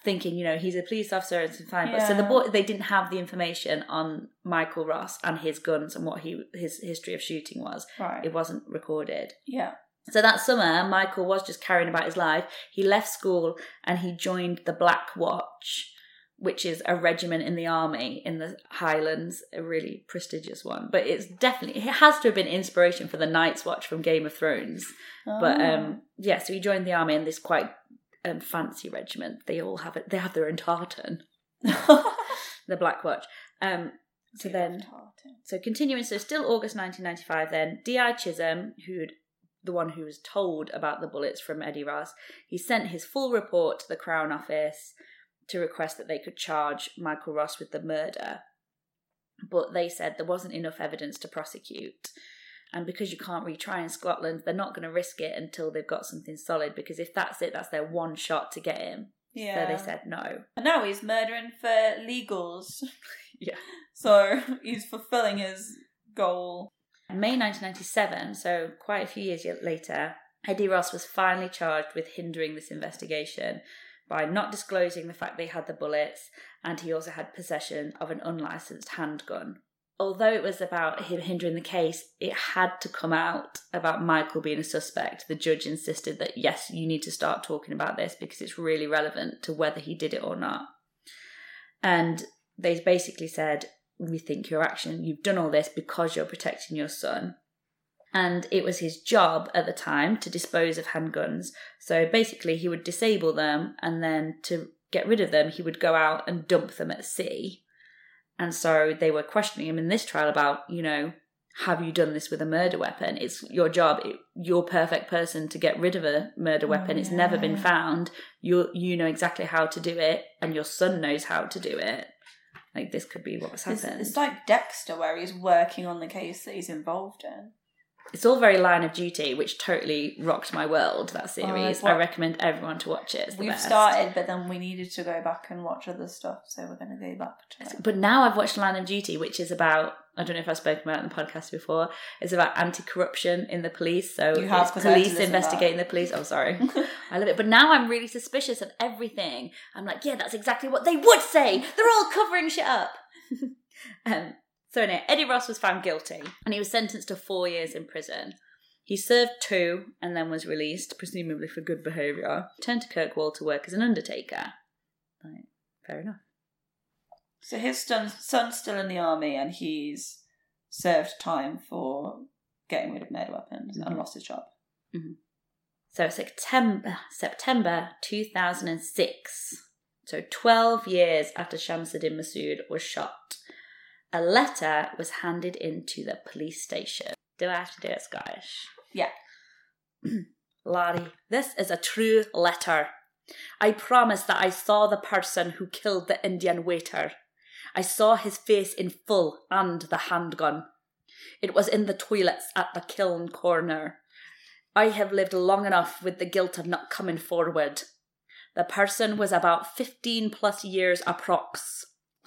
Speaker 3: thinking, you know, he's a police officer and it's fine. But so the boy, they didn't have the information on Michael Ross and his guns and what he his history of shooting was.
Speaker 4: Right.
Speaker 3: It wasn't recorded.
Speaker 4: Yeah.
Speaker 3: So that summer, Michael was just carrying about his life. He left school and he joined the Black Watch, which is a regiment in the army in the Highlands, a really prestigious one. But it's definitely it has to have been inspiration for the Night's Watch from Game of Thrones. But
Speaker 4: Oh.
Speaker 3: um, yeah, so he joined the army in this quite um, fancy regiment. They all have it. They have their own tartan, <laughs> the Black Watch. Um, so then so continuing, so still August 1995 then, D.I. Chisholm, who'd the one who was told about the bullets from Eddie Ross, he sent his full report to the Crown Office to request that they could charge Michael Ross with the murder. But they said there wasn't enough evidence to prosecute. And because you can't retry in Scotland, they're not going to risk it until they've got something solid. Because if that's it, that's their one shot to get him.
Speaker 4: yeah.
Speaker 3: So they said no.
Speaker 4: And now he's murdering for legals. <laughs>
Speaker 3: Yeah.
Speaker 4: So he's fulfilling his goal.
Speaker 3: May 1997, so quite a few years later, Eddie Ross was finally charged with hindering this investigation by not disclosing the fact they had the bullets, and he also had possession of an unlicensed handgun. Although it was about him hindering the case, it had to come out about Michael being a suspect. The judge insisted that yes, you need to start talking about this because it's really relevant to whether he did it or not. And they basically said, We think your action, you've done all this because you're protecting your son. And it was his job at the time to dispose of handguns. So basically, he would disable them and then to get rid of them, he would go out and dump them at sea. And so they were questioning him in this trial about, you know, have you done this with a murder weapon? It's your job. It, you're perfect person to get rid of a murder oh, weapon. It's never been found. You you know exactly how to do it, and your son knows how to do it. Like this could be what's
Speaker 4: It's,
Speaker 3: happened.
Speaker 4: it's like Dexter, where he's working on the case that he's involved in.
Speaker 3: It's all very Line of Duty, which totally rocked my world. That oh, series.
Speaker 4: Oh,
Speaker 3: I recommend everyone to watch it. It's the
Speaker 4: We've
Speaker 3: best.
Speaker 4: started, but then we needed to go back and watch other stuff, so we're going to go back to it.
Speaker 3: But now I've watched Line of Duty, which is about I don't know if I've spoken about it in the podcast before. It's about anti-corruption in the police. So
Speaker 4: You have,
Speaker 3: it's
Speaker 4: 'cause I had to
Speaker 3: police investigating the police. Oh, sorry, <laughs> I love it. But now I'm really suspicious of everything. I'm like, yeah, that's exactly what they would say. They're all covering shit up. <laughs> um, so anyway, Eddie Ross was found guilty, and he was sentenced to four years in prison. He served two and then was released, presumably for good behaviour. Turned to Kirkwall to work as an undertaker. Right, fair enough.
Speaker 4: So his son, son's still in the army, and he's served time for getting rid of murder weapons and mm-hmm. lost his job. Mm-hmm.
Speaker 3: So September September 2006. So 12 years after Shamsuddin Mahmood was shot, a letter was handed into the police station. Do I have to do it Scottish?
Speaker 4: Yeah. <clears throat>
Speaker 3: Larry, this is a true letter. I promise that I saw the person who killed the Indian waiter. I saw his face in full and the handgun. It was in the toilets at the kiln corner. I have lived long enough with the guilt of not coming forward. The person was about 15 plus years approx,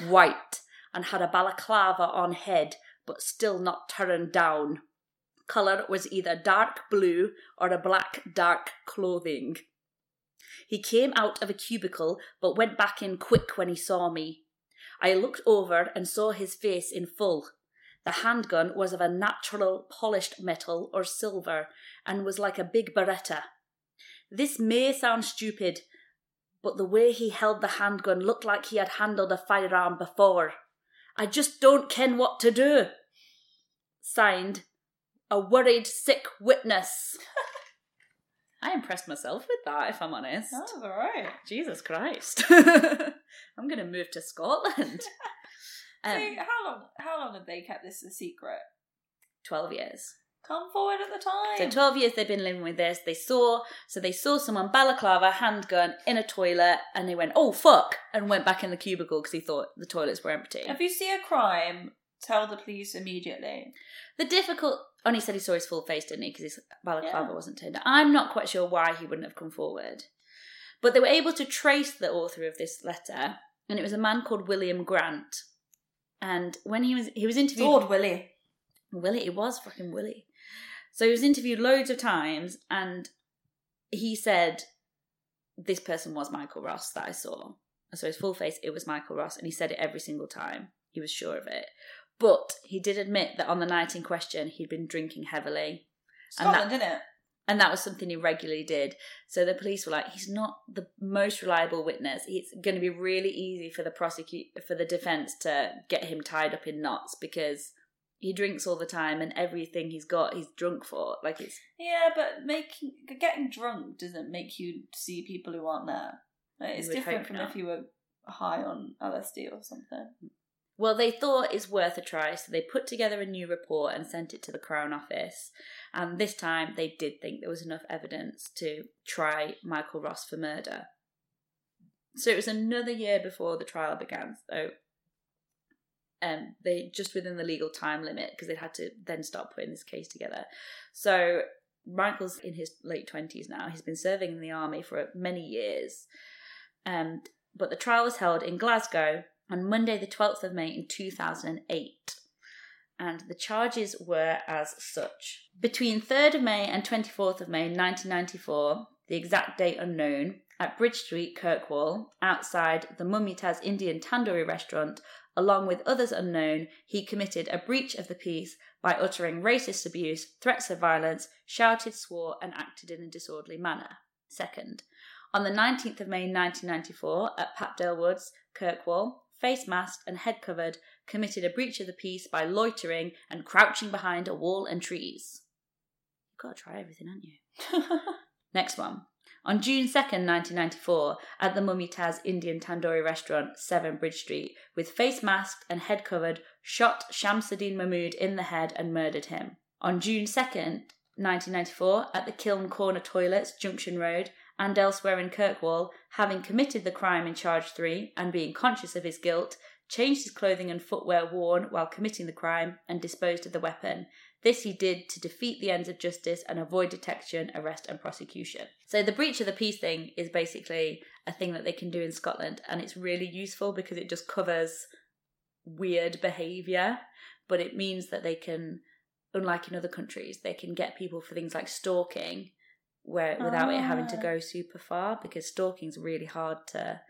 Speaker 3: white, and had a balaclava on head, but still not turned down. Colour was either dark blue or a black dark clothing. He came out of a cubicle, but went back in quick when he saw me. I looked over and saw his face in full. The handgun was of a natural polished metal or silver and was like a big beretta. This may sound stupid, but the way he held the handgun looked like he had handled a firearm before. I just don't ken what to do. Signed, a worried sick witness. <laughs> I impressed myself with that, if I'm honest.
Speaker 4: That was alright.
Speaker 3: Jesus Christ. <laughs> I'm going to move to Scotland.
Speaker 4: So <laughs>
Speaker 3: Um,
Speaker 4: how long? How long have they kept this a secret?
Speaker 3: 12 years.
Speaker 4: Come forward at the time.
Speaker 3: So 12 years they've been living with this. They saw, so they saw someone balaclava, handgun in a toilet, and they went, oh fuck, and went back in the cubicle because he thought the toilets were empty.
Speaker 4: If you see a crime, tell the police immediately.
Speaker 3: The difficult, only said he saw his full face, didn't he? Because his balaclava
Speaker 4: Yeah.
Speaker 3: wasn't turned. I'm not quite sure why he wouldn't have come forward. But they were able to trace the author of this letter, and it was a man called William Grant. And when he was he was interviewed,
Speaker 4: Lord Willie.
Speaker 3: Willie, it was fucking Willie. So he was interviewed loads of times, and he said this person was Michael Ross that I saw. So his full face, it was Michael Ross, and he said it every single time. He was sure of it. But he did admit that on the night in question, he'd been drinking heavily. And
Speaker 4: Scotland,
Speaker 3: that-
Speaker 4: didn't it?
Speaker 3: And that was something he regularly did. So the police were like, he's not the most reliable witness. It's going to be really easy for the prosecute for the defense to get him tied up in knots because he drinks all the time and everything he's got he's drunk for. Like it's
Speaker 4: Yeah, but making getting drunk doesn't make you see people who aren't there. Like, it's different from
Speaker 3: not.
Speaker 4: if you were high on LSD or something.
Speaker 3: Well, they thought it's worth a try, so they put together a new report and sent it to the Crown Office. And this time they did think there was enough evidence to try Michael Ross for murder. So it was another year before the trial began, so um, they just within the legal time limit because they had to then start putting this case together. So Michael's in his late twenties now. He's been serving in the army for many years, um, but the trial was held in Glasgow on Monday, the twelfth of May in two thousand and eight. And the charges were as such. Between 3rd of May and 24th of May 1994, the exact date unknown, at Bridge Street, Kirkwall, outside the Mumutaz Indian Tandoori restaurant, along with others unknown, he committed a breach of the peace by uttering racist abuse, threats of violence, shouted, swore, and acted in a disorderly manner. Second, on the 19th of May 1994, at Papdale Woods, Kirkwall, face masked and head covered, committed a breach of the peace by loitering and crouching behind a wall and trees. You've got to try everything, haven't you? <laughs> Next one. On June 2nd, 1994, at the Mumutaz Indian Tandoori restaurant, 7 Bridge Street, with face masked and head covered, shot Shamsuddin Mahmood in the head and murdered him. On June 2nd, 1994, at the Kiln Corner Toilets, Junction Road, and elsewhere in Kirkwall, having committed the crime in charge 3 and being conscious of his guilt, changed his clothing and footwear worn while committing the crime, and disposed of the weapon. This he did to defeat the ends of justice and avoid detection, arrest, and prosecution. So, the breach of the peace thing is basically a thing that they can do in Scotland, and it's really useful because it just covers weird behaviour, but it means that they can, unlike in other countries, they can get people for things like stalking where without it having to
Speaker 4: Ah.
Speaker 3: go super far because stalking's really hard to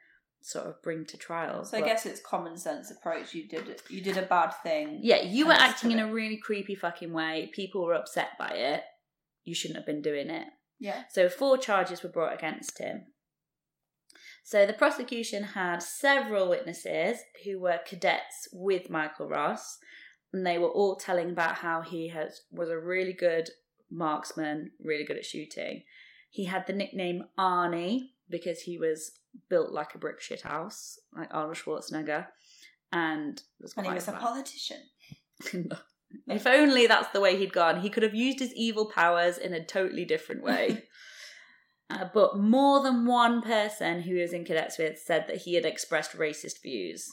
Speaker 3: sort of bring to trial.
Speaker 4: So I guess it's common sense approach. You did you did a bad thing.
Speaker 3: yeah, you were acting in a really creepy fucking way. People were upset by it. You shouldn't have been doing it.
Speaker 4: Yeah.
Speaker 3: So four charges were brought against him. So the prosecution had several witnesses who were cadets with Michael Ross, and they were all telling about how he has was a really good marksman, really good at shooting. He had the nickname Arnie because he was built like a brick shit house, like Arnold Schwarzenegger, and was
Speaker 4: And he was a politician. <laughs>
Speaker 3: if only that's the way he'd gone. He could have used his evil powers in a totally different way. <laughs> Uh, but more than one person who he was in cadets with said that he had expressed racist views.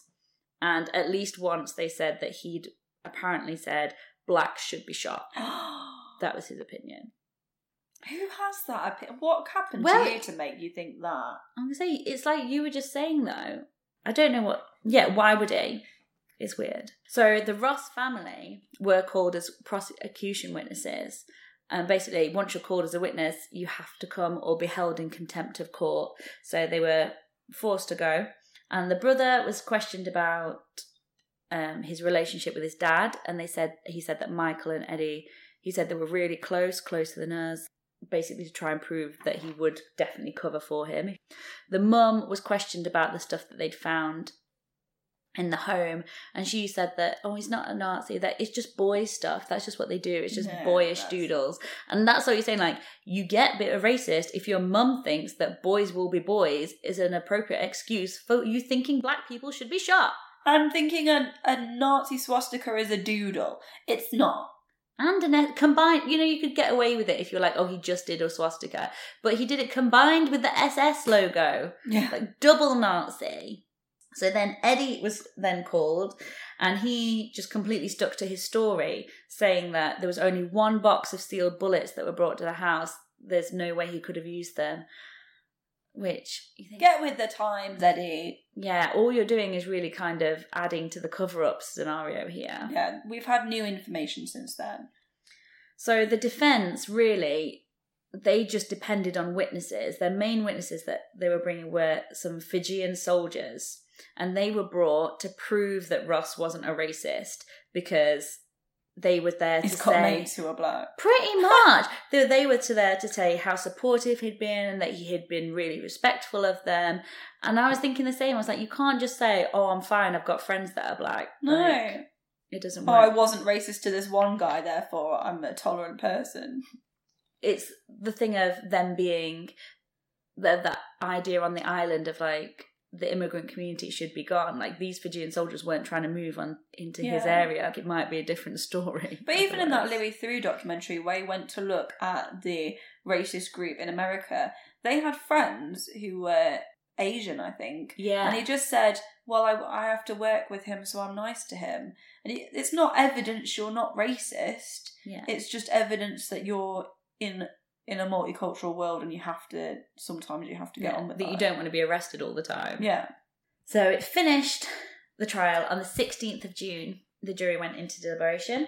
Speaker 3: And at least once they said that he'd apparently said blacks should be shot. <gasps> <gasps> <gasps> <laughs> That was his opinion.
Speaker 4: Who has that opinion? What happened
Speaker 3: Well,
Speaker 4: to you to make you think that?
Speaker 3: I'm gonna say it's like you were just saying though. I don't know what. Yeah, why would he? It's weird. So the Ross family were called as prosecution witnesses, and basically, once you're called as a witness, you have to come or be held in contempt of court. So they were forced to go, and the brother was questioned about um, his relationship with his dad, and they said he said that Michael and Eddie, he said they were really close, close to the us, basically to try and prove that he would definitely cover for him. The mum was questioned about the stuff that they'd found in the home, and she said that oh, he's not a Nazi. That it's just boy stuff. That's just what they do. It's just
Speaker 4: Yeah,
Speaker 3: boyish
Speaker 4: that's-
Speaker 3: doodles, and that's what you're saying. Like you get a bit of racist if your mum thinks that boys will be boys is an appropriate excuse for you thinking black people should be shot.
Speaker 4: I'm thinking a, a Nazi swastika is a doodle. It's not.
Speaker 3: And an combined, you know, you could get away with it if you're like, oh, he just did a swastika, but he did it combined with the SS logo,
Speaker 4: Yeah.
Speaker 3: like double Nazi. So then Eddie was then called, and he just completely stuck to his story, saying that there was only one box of sealed bullets that were brought to the house. There's no way he could have used them. Which you think,
Speaker 4: Get with the times, Eddie.
Speaker 3: yeah, all you're doing is really kind of adding to the cover-up scenario here.
Speaker 4: Yeah, we've had new information since then.
Speaker 3: So the defense really, they just depended on witnesses. Their main witnesses that they were bringing were some Fijian soldiers, and they were brought to prove that Ross wasn't a racist because they were there to say.
Speaker 4: mates who are black.
Speaker 3: Pretty much. <laughs> they, they were to there to say how supportive he'd been and that he had been really respectful of them. And I was thinking the same. I was like, you can't just say, oh, I'm fine. I've got friends that are black.
Speaker 4: No.
Speaker 3: Like, it doesn't
Speaker 4: Oh,
Speaker 3: work.
Speaker 4: I wasn't racist to this one guy, therefore I'm a tolerant person.
Speaker 3: it's the thing of them being the, that idea on the island of like the immigrant community should be gone. Like these Fijian soldiers weren't trying to move on into his area. Like, it might be a different story.
Speaker 4: But <laughs> even in that. Louis Theroux documentary where he went to look at the racist group in America, they had friends who were Asian, I think.
Speaker 3: yeah,
Speaker 4: And he just said, Well, I, I have to work with him, so I'm nice to him. And it, it's not evidence you're not racist,
Speaker 3: yeah,
Speaker 4: it's just evidence that you're in in a multicultural world and you have to, sometimes you have to get
Speaker 3: Yeah,
Speaker 4: on with
Speaker 3: that
Speaker 4: that.
Speaker 3: you don't want to be arrested all the time.
Speaker 4: Yeah.
Speaker 3: So it finished the trial on the 16th of June. The jury went into deliberation,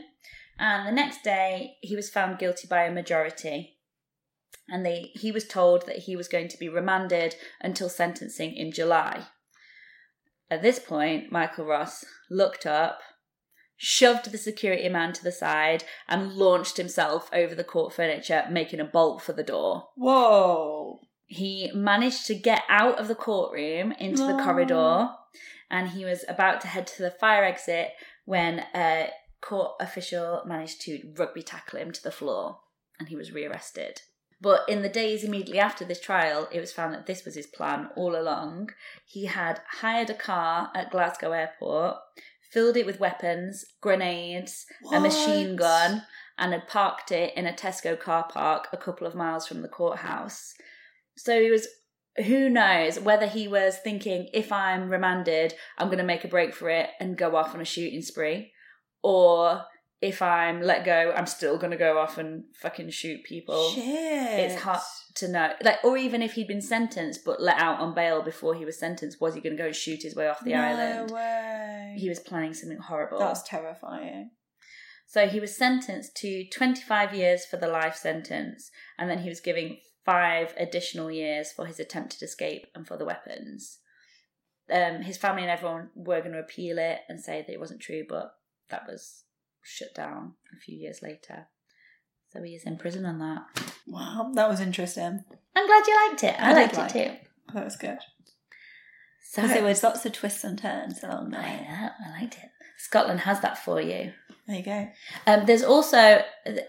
Speaker 3: and the next day he was found guilty by a majority. And they he was told that he was going to be remanded until sentencing in July. At this point, Michael Ross looked up, shoved the security man to the side, and launched himself over the court furniture, making a bolt for the door.
Speaker 4: Whoa.
Speaker 3: He managed to get out of the courtroom into the corridor and he was about to head to the fire exit when a court official managed to rugby tackle him to the floor and he was rearrested. But in the days immediately after this trial, it was found that this was his plan all along. He had hired a car at Glasgow Airport, filled it with weapons, grenades, a machine gun, and had parked it in a Tesco car park a couple of miles from the courthouse. So he was, who knows whether he was thinking, if I'm remanded, I'm going to make a break for it and go off on a shooting spree, or if I'm let go, I'm still going to go off and fucking shoot people.
Speaker 4: Shit.
Speaker 3: It's hard to know. Like, or even if he'd been sentenced but let out on bail before he was sentenced, was he going to go and shoot his way off the
Speaker 4: no
Speaker 3: island?
Speaker 4: way.
Speaker 3: He was planning something horrible.
Speaker 4: That's terrifying.
Speaker 3: So he was sentenced to 25 years for the life sentence, and then he was giving five additional years for his attempted escape and for the weapons. Um, his family and everyone were going to appeal it and say that it wasn't true, but that was shut down a few years later. So he is in prison on that.
Speaker 4: Wow, that was interesting.
Speaker 3: I'm glad you liked it. I,
Speaker 4: I
Speaker 3: liked
Speaker 4: like
Speaker 3: it too.
Speaker 4: it. That was good.
Speaker 3: So
Speaker 4: there was lots of twists and turns along the
Speaker 3: I
Speaker 4: way.
Speaker 3: know, I liked it. Scotland has that for you.
Speaker 4: There you go.
Speaker 3: Um, there's also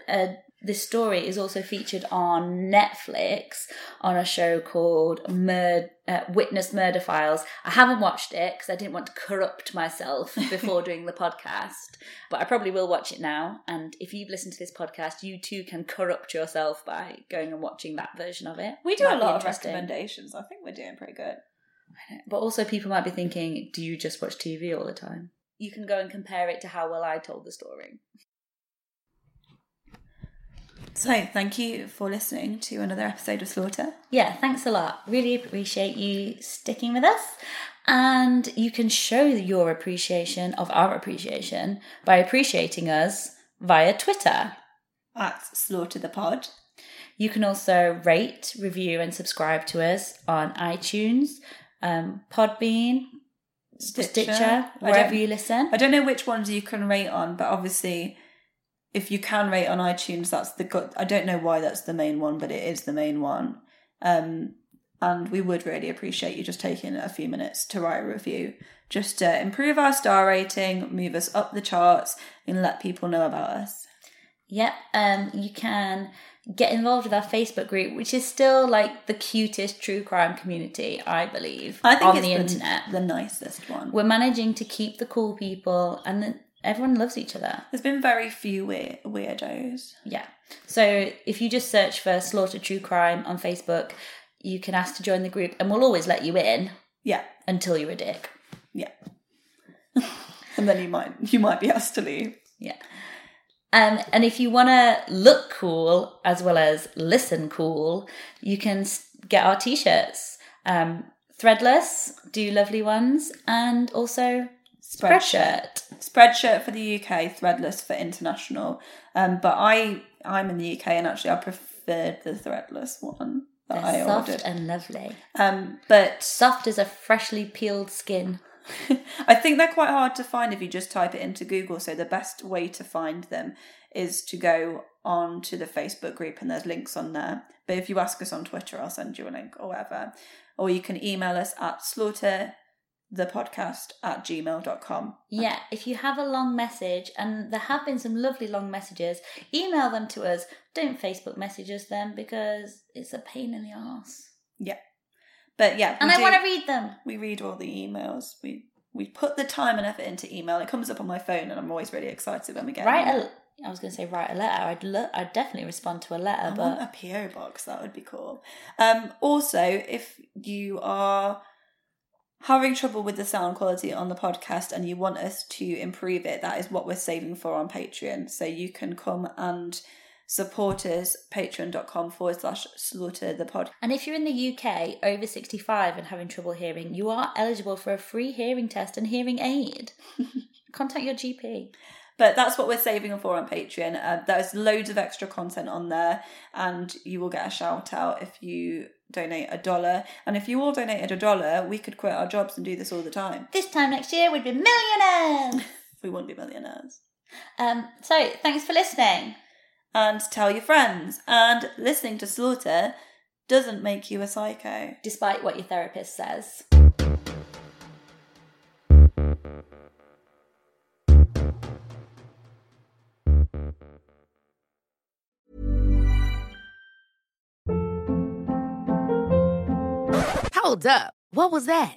Speaker 3: a this story is also featured on Netflix on a show called Mur- uh, Witness Murder Files. I haven't watched it because I didn't want to corrupt myself <laughs> before doing the podcast, but I probably will watch it now. And if you've listened to this podcast, you too can corrupt yourself by going and watching that version of it.
Speaker 4: We do
Speaker 3: Might
Speaker 4: a lot of recommendations. I think we're doing pretty good.
Speaker 3: But also, people might be thinking, do you just watch TV all the time? You can go and compare it to how well I told the story.
Speaker 4: So, thank you for listening to another episode of Slaughter.
Speaker 3: Yeah, thanks a lot. Really appreciate you sticking with us. And you can show your appreciation of our appreciation by appreciating us via Twitter.
Speaker 4: At Slaughter the Pod.
Speaker 3: You can also rate, review, and subscribe to us on iTunes, um, Podbean, Stitcher,
Speaker 4: I
Speaker 3: wherever you listen.
Speaker 4: I don't know which ones you can rate on, but obviously, if you can rate on iTunes, that's the good. I don't know why that's the main one, but it is the main one. Um, and we would really appreciate you just taking a few minutes to write a review, just to improve our star rating, move us up the charts, and let people know about us.
Speaker 3: Yep. Um, you can get involved with our Facebook group, which is still like the cutest true crime community, I believe,
Speaker 4: I think
Speaker 3: on
Speaker 4: it's
Speaker 3: the
Speaker 4: the,
Speaker 3: internet.
Speaker 4: the nicest one.
Speaker 3: We're managing to keep the cool people, and then everyone loves each other.
Speaker 4: There's been very few weir- weirdos.
Speaker 3: Yeah. So if you just search for Slaughter True Crime on Facebook, you can ask to join the group, and we'll always let you in
Speaker 4: Yeah,
Speaker 3: until you're a dick.
Speaker 4: yeah. <laughs> and then you might you might be asked to leave.
Speaker 3: Yeah. Um, and if you want to look cool as well as listen cool, you can get our t-shirts. Um, threadless, do lovely ones, and also spreadshirt.
Speaker 4: Spreadshirt for the UK, threadless for international. Um, but I I'm in the UK and actually I preferred the threadless one that
Speaker 3: They're
Speaker 4: I
Speaker 3: soft
Speaker 4: ordered.
Speaker 3: and lovely.
Speaker 4: Um, but
Speaker 3: Soft as a freshly peeled skin. <laughs>
Speaker 4: I think they're quite hard to find if you just type it into Google. So the best way to find them is to go on to the Facebook group and there's links on there. But if you ask us on Twitter, I'll send you a link or whatever. Or you can email us at slaughter the podcast at gmail.com.
Speaker 3: Yeah, if you have a long message, and there have been some lovely long messages, email them to us. Don't Facebook message us them because it's a pain in the arse.
Speaker 4: Yeah. But yeah.
Speaker 3: And I want to read them.
Speaker 4: we read all the emails. We we put the time and effort into email. It comes up on my phone, and I'm always really excited when we get. email.
Speaker 3: a. I was going to say write a letter. I'd lo- I'd definitely respond to a letter,
Speaker 4: I
Speaker 3: but
Speaker 4: want a PO box. That would be cool. Um, also, if you are having trouble with the sound quality on the podcast and you want us to improve it, that is what we're saving for on Patreon. So you can come and support us patreon.com forward slash slaughter the pod.
Speaker 3: And if you're in the UK over 65 and having trouble hearing, you are eligible for a free hearing test and hearing aid. <laughs> Contact your GP.
Speaker 4: But that's what we're saving for on Patreon. Uh, there's loads of extra content on there, and you will get a shout out if you donate a dollar. And if you all donated a dollar, we could quit our jobs and do this all the time.
Speaker 3: This time next year, we'd be millionaires. <laughs>
Speaker 4: We wouldn't be millionaires.
Speaker 3: Um, so thanks for listening.
Speaker 4: And tell your friends. And listening to Slaughter doesn't make you a psycho.
Speaker 3: Despite what your therapist says.
Speaker 6: Hold up. What was that?